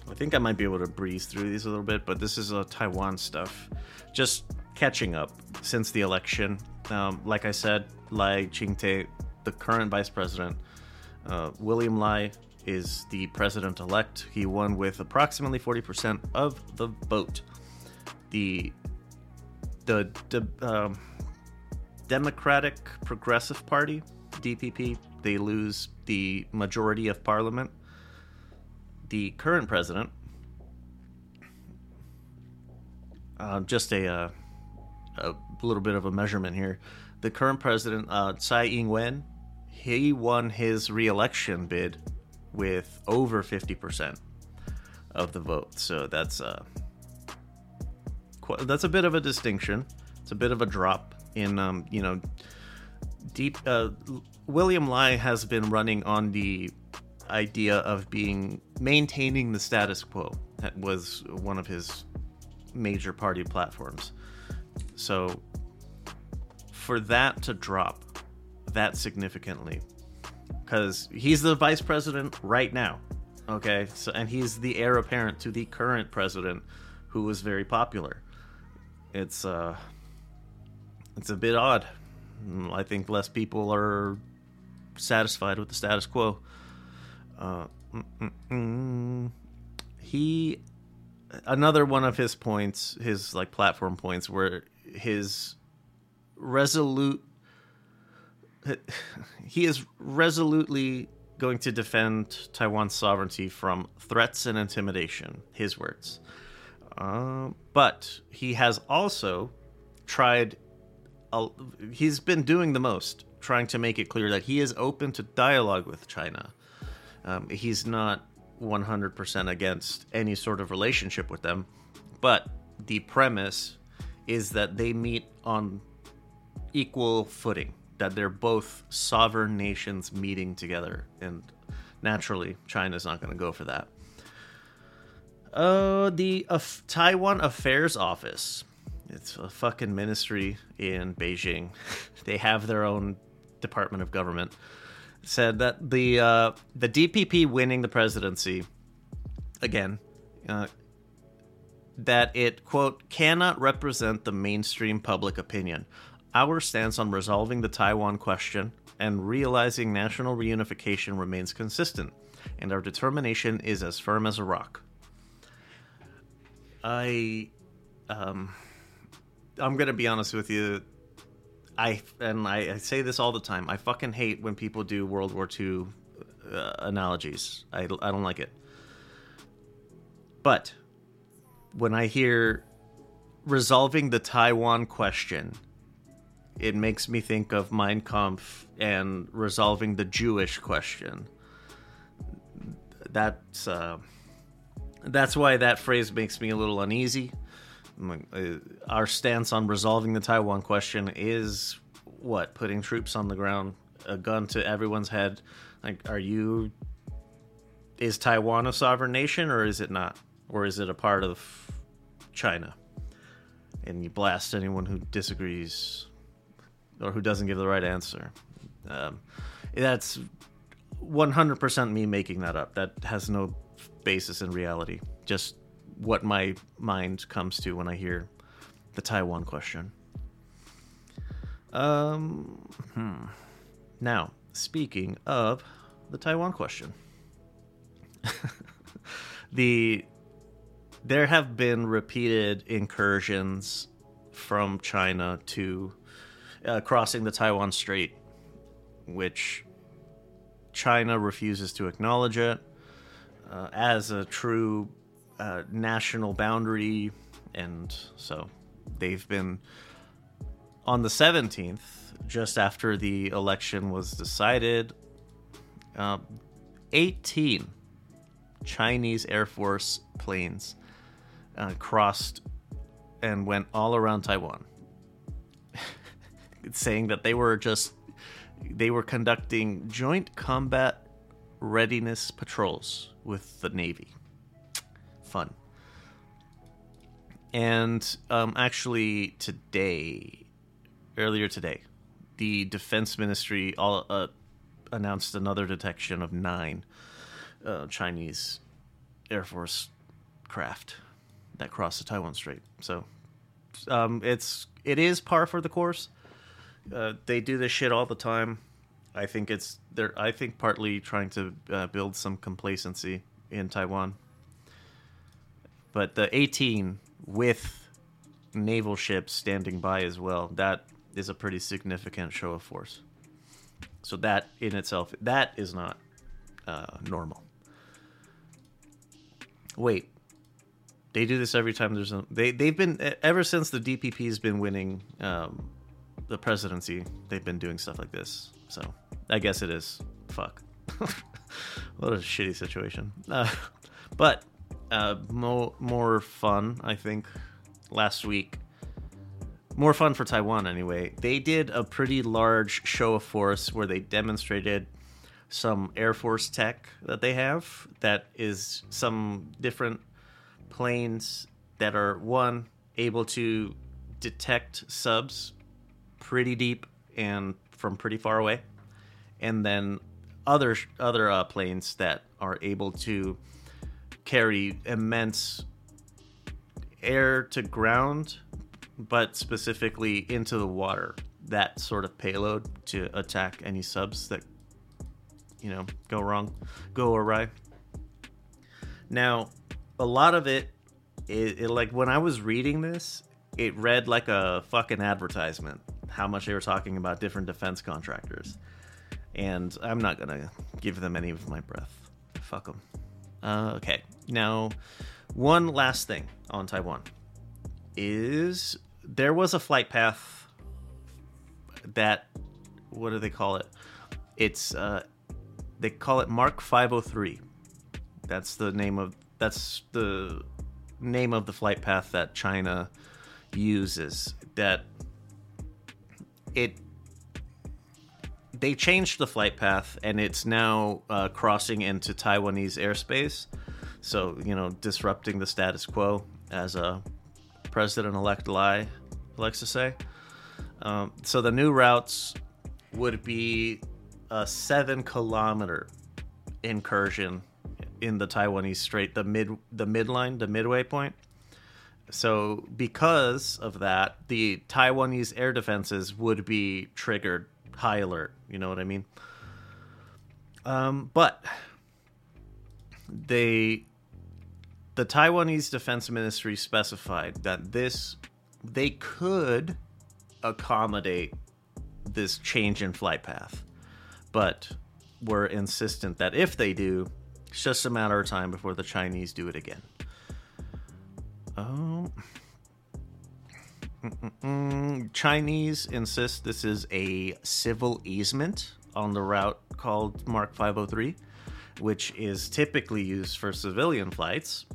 I think I might be able to breeze through these a little bit, but this is a Taiwan stuff. Just catching up since the election. Um, like I said, Lai Ching-te, the current vice president, uh, William Lai is the president elect. He won with approximately 40% of the vote. The the, um, Democratic Progressive Party, DPP, they lose the majority of parliament. The current president, uh, just a, uh, a little bit of a measurement here. The current president, uh, Tsai Ing-wen, he won his re-election bid with over 50% of the vote. So that's uh, qu- that's a bit of a distinction. It's a bit of a drop in, um, you know, deep. Uh, William Lai has been running on the idea of being maintaining the status quo. That was one of his major party platforms. So for that to drop that significantly, because he's the vice president right now, okay, so and he's the heir apparent to the current president, who was very popular. It's uh, it's a bit odd. I think less people are satisfied with the status quo. Uh, mm, mm, mm. he another one of his points, his like platform points, were his resolute. He is resolutely going to defend Taiwan's sovereignty from threats and intimidation. His words. Uh, but he has also tried. He's been doing the most, trying to make it clear that he is open to dialogue with China. Um, he's not 100% against any sort of relationship with them, but the premise is that they meet on equal footing, that they're both sovereign nations meeting together, and naturally, China's not going to go for that. Uh, the uh, Taiwan Affairs Office. It's a fucking ministry in Beijing. they have their own Department of Government said that the uh, the DPP winning the presidency again uh, that it quote cannot represent the mainstream public opinion. Our stance on resolving the Taiwan question and realizing national reunification remains consistent, and our determination is as firm as a rock. I, um, I'm gonna be honest with you. I and I, I, say this all the time. I fucking hate when people do World War II uh, analogies. I, I don't like it. But when I hear resolving the Taiwan question, it makes me think of Mein Kampf and resolving the Jewish question. That's uh, that's why that phrase makes me a little uneasy. Uh, our stance on resolving the Taiwan question is what putting troops on the ground, a gun to everyone's head. Like, are you? Is Taiwan a sovereign nation or is it not? Or is it a part of China? And you blast anyone who disagrees or who doesn't give the right answer. Um, that's 100% me making that up. That has no basis in reality. Just what my mind comes to when I hear the Taiwan question. Um, hmm. Now, speaking of the Taiwan question, the there have been repeated incursions from China to uh, crossing the Taiwan Strait, which China refuses to acknowledge it uh, as a true uh, national boundary, and so they've been on the 17th, just after the election was decided. Uh, 18 Chinese Air Force planes uh, crossed and went all around Taiwan, saying that they were just they were conducting joint combat readiness patrols with the Navy fun. And um, actually, today, earlier today, the Defense Ministry all, uh, announced another detection of nine uh, Chinese Air Force craft that crossed the Taiwan Strait. So um, it's it is par for the course. Uh, they do this shit all the time. I think it's they're I think partly trying to uh, build some complacency in Taiwan. But the 18 with naval ships standing by as well, that is a pretty significant show of force. So that in itself, that is not uh, normal. Wait, they do this every time there's a they they've been ever since the DPP's been winning um, the presidency. They've been doing stuff like this. So I guess it is fuck. what a shitty situation. Uh, but uh, more more fun, I think. Last week, more fun for Taiwan anyway. They did a pretty large show of force where they demonstrated some Air Force tech that they have. That is some different planes that are one able to detect subs pretty deep and from pretty far away, and then other other uh, planes that are able to carry immense air to ground, but specifically into the water. That sort of payload to attack any subs that you know go wrong, go awry. Now, a lot of it, it, it like when I was reading this, it read like a fucking advertisement. How much they were talking about different defense contractors, and I'm not gonna give them any of my breath. Fuck them. Uh, okay, now one last thing on Taiwan is there was a flight path that what do they call it? It's uh, they call it Mark 503. That's the name of that's the name of the flight path that China uses. That it they changed the flight path and it's now uh, crossing into Taiwanese airspace. So you know, disrupting the status quo, as a president-elect Lai likes to say. Um, so the new routes would be a seven-kilometer incursion in the Taiwanese Strait, the mid the midline, the midway point. So because of that, the Taiwanese air defenses would be triggered high alert. You know what I mean? Um, but they the Taiwanese Defense Ministry specified that this they could accommodate this change in flight path, but were insistent that if they do, it's just a matter of time before the Chinese do it again. Um. Chinese insist this is a civil easement on the route called Mark 503, which is typically used for civilian flights.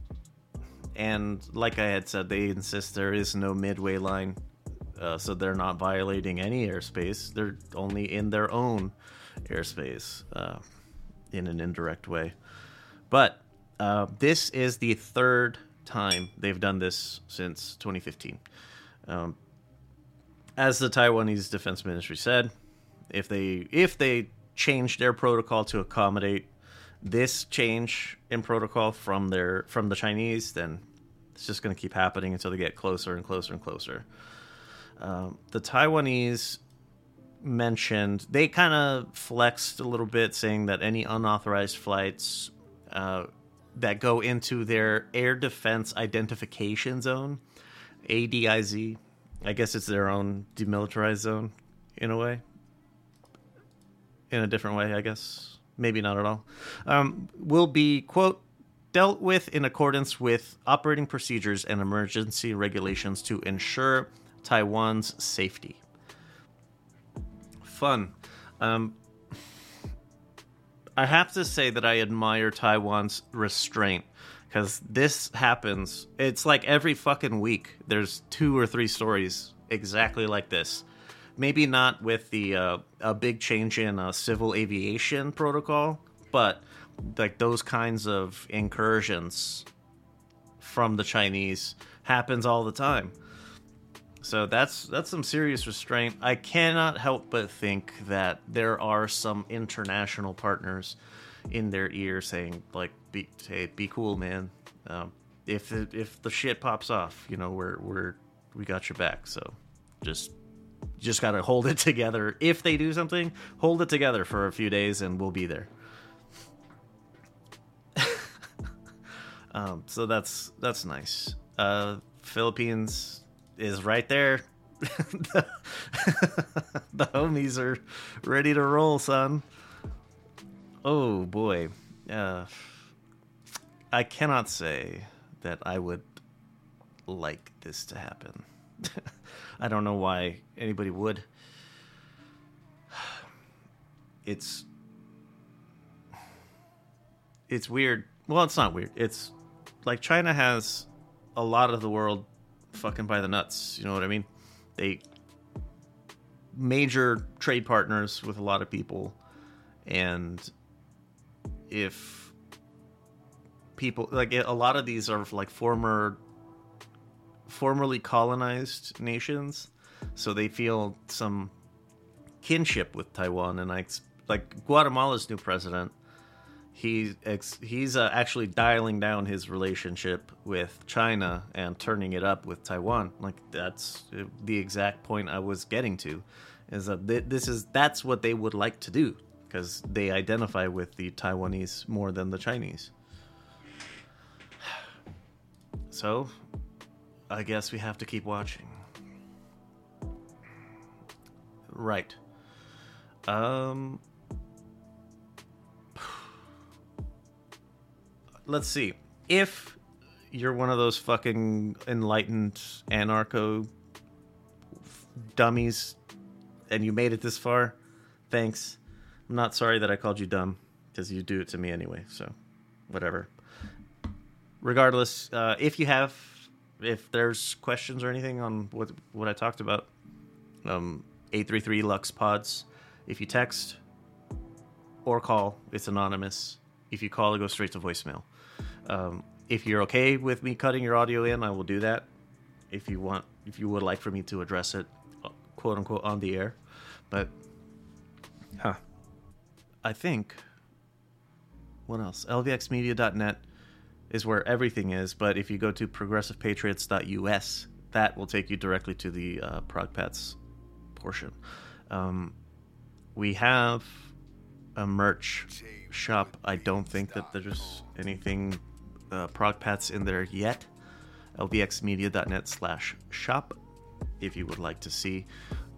And like I had said, they insist there is no midway line, uh, so they're not violating any airspace. They're only in their own airspace uh, in an indirect way. But uh, this is the third time they've done this since 2015. Um, as the Taiwanese Defense Ministry said, if they if they change their protocol to accommodate this change in protocol from their from the Chinese, then it's just going to keep happening until they get closer and closer and closer. Um, the Taiwanese mentioned they kind of flexed a little bit, saying that any unauthorized flights uh, that go into their air defense identification zone, ADIZ, I guess it's their own demilitarized zone in a way, in a different way, I guess. Maybe not at all. Um, will be, quote, dealt with in accordance with operating procedures and emergency regulations to ensure Taiwan's safety. Fun. Um, I have to say that I admire Taiwan's restraint because this happens. It's like every fucking week. There's two or three stories exactly like this. Maybe not with the uh, a big change in uh, civil aviation protocol, but like those kinds of incursions from the Chinese happens all the time. So that's that's some serious restraint. I cannot help but think that there are some international partners in their ear saying like, "Be hey, be cool, man. Um, if it, if the shit pops off, you know, we're we're we got your back. So just just gotta hold it together. If they do something, hold it together for a few days, and we'll be there." um, so that's that's nice. Uh, Philippines is right there. the, the homies are ready to roll, son. Oh boy. Uh, I cannot say that I would like this to happen. I don't know why anybody would. It's it's weird. Well, it's not weird. It's like China has a lot of the world fucking by the nuts. You know what I mean? They major trade partners with a lot of people, and if people like a lot of these are like former formerly colonized nations so they feel some kinship with taiwan and i like guatemala's new president he he's uh, actually dialing down his relationship with china and turning it up with taiwan like that's the exact point i was getting to is that this is that's what they would like to do because they identify with the Taiwanese more than the Chinese. So, I guess we have to keep watching. Right. Um. Let's see. If you're one of those fucking enlightened anarcho dummies and you made it this far, thanks. I'm not sorry that I called you dumb because you do it to me anyway. So, whatever. Regardless, uh, if you have, if there's questions or anything on what what I talked about, um, eight three three Lux Pods. If you text or call, it's anonymous. If you call, it goes straight to voicemail. Um, if you're okay with me cutting your audio in, I will do that. If you want, if you would like for me to address it, uh, quote unquote, on the air, but, huh. I think. What else? LVXmedia.net is where everything is, but if you go to progressivepatriots.us, that will take you directly to the uh, ProgPats portion. Um, we have a merch shop. I don't think that there's anything uh, ProgPats in there yet. LVXmedia.net slash shop if you would like to see.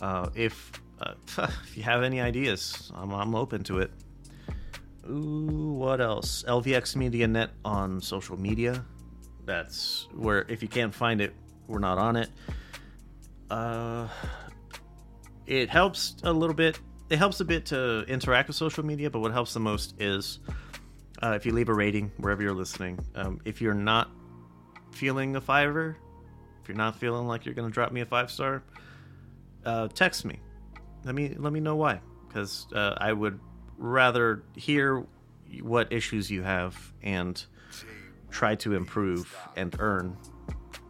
Uh, if uh, if you have any ideas, I'm, I'm open to it. Ooh, what else? LVX Media Net on social media. That's where if you can't find it, we're not on it. Uh, it helps a little bit. It helps a bit to interact with social media, but what helps the most is uh, if you leave a rating wherever you're listening. Um, if you're not feeling a fiver, if you're not feeling like you're gonna drop me a five star, uh, text me let me let me know why, because uh, I would rather hear what issues you have and try to improve and earn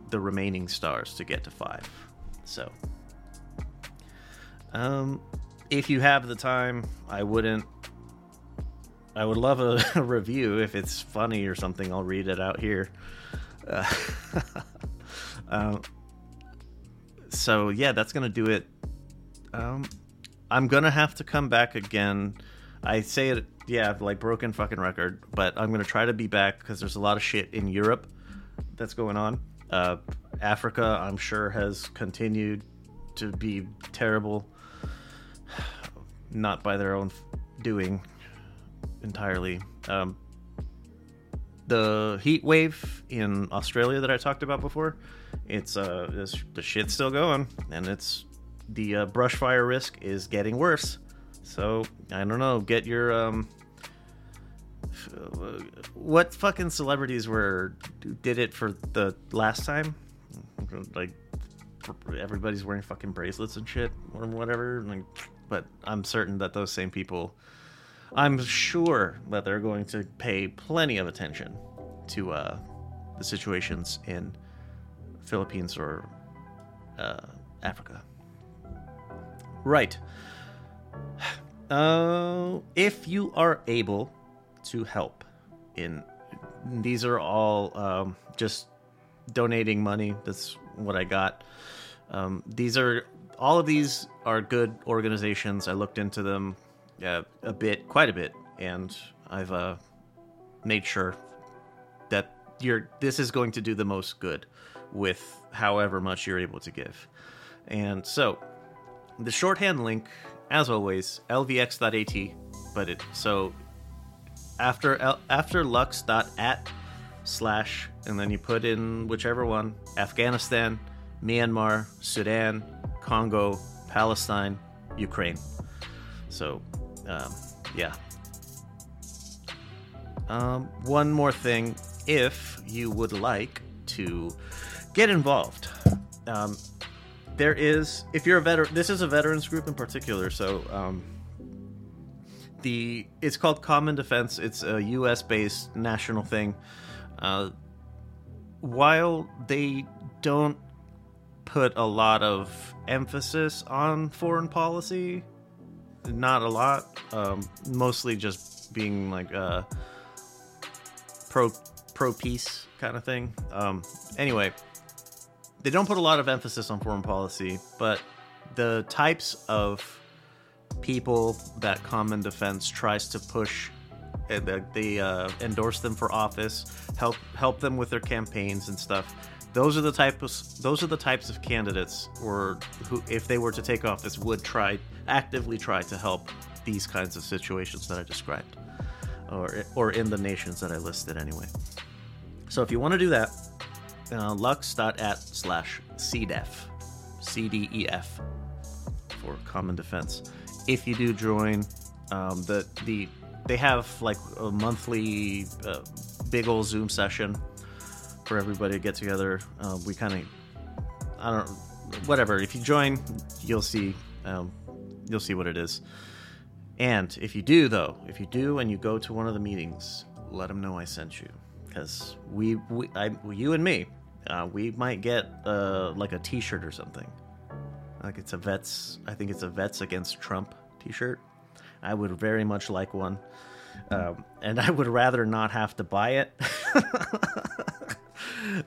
the remaining stars to get to five. So, um, if you have the time, I wouldn't. I would love a, a review if it's funny or something. I'll read it out here. Uh, uh, so yeah, that's gonna do it. Um, I'm gonna have to come back again. I say it, yeah, like broken fucking record, but I'm gonna try to be back because there's a lot of shit in Europe that's going on. Uh, Africa, I'm sure, has continued to be terrible, not by their own doing entirely. Um, the heat wave in Australia that I talked about before, it's uh, it's, the shit's still going, and it's the uh, brush fire risk is getting worse. So I don't know. Get your um, what fucking celebrities were did it for the last time? Like everybody's wearing fucking bracelets and shit or whatever. Like, but I'm certain that those same people, I'm sure that they're going to pay plenty of attention to uh, the situations in Philippines or uh, Africa. Right. Uh, if you are able to help in these are all um, just donating money. That's what I got. Um, these are all of these are good organizations. I looked into them uh, a bit, quite a bit, and I've uh, made sure that you're this is going to do the most good with however much you're able to give. And so the shorthand link, as always, lvx.at, but it so after after lux.at slash, and then you put in whichever one Afghanistan, Myanmar, Sudan, Congo, Palestine, Ukraine. So, um, yeah. Um, one more thing if you would like to get involved. Um, there is, if you're a veteran, this is a veterans group in particular, so um, the it's called Common Defense. It's a U.S. based national thing. Uh, while they don't put a lot of emphasis on foreign policy, not a lot, um, mostly just being like uh, pro pro peace kind of thing. Um, anyway, they don't put a lot of emphasis on foreign policy, but the types of people that Common Defense tries to push, they uh, endorse them for office, help help them with their campaigns and stuff. Those are the types. Those are the types of candidates, or who, if they were to take office, would try actively try to help these kinds of situations that I described, or or in the nations that I listed anyway. So if you want to do that, uh, lux.at slash CDEF, CDEF for Common Defense. If you do join, um, the the they have like a monthly uh, big old Zoom session for everybody to get together. Uh, we kind of, I don't, whatever. If you join, you'll see, um, you'll see what it is. And if you do, though, if you do and you go to one of the meetings, let them know I sent you because we, we I, you and me, uh, we might get uh, like a T-shirt or something. Like it's a vets. I think it's a vets against Trump T-shirt. I would very much like one, um, and I would rather not have to buy it.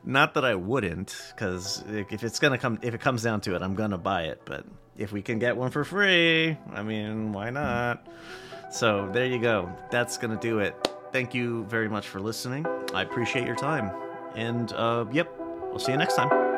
not that I wouldn't, because if it's gonna come, if it comes down to it, I'm gonna buy it. But if we can get one for free, I mean, why not? So there you go. That's gonna do it. Thank you very much for listening. I appreciate your time. And uh, yep, we'll see you next time.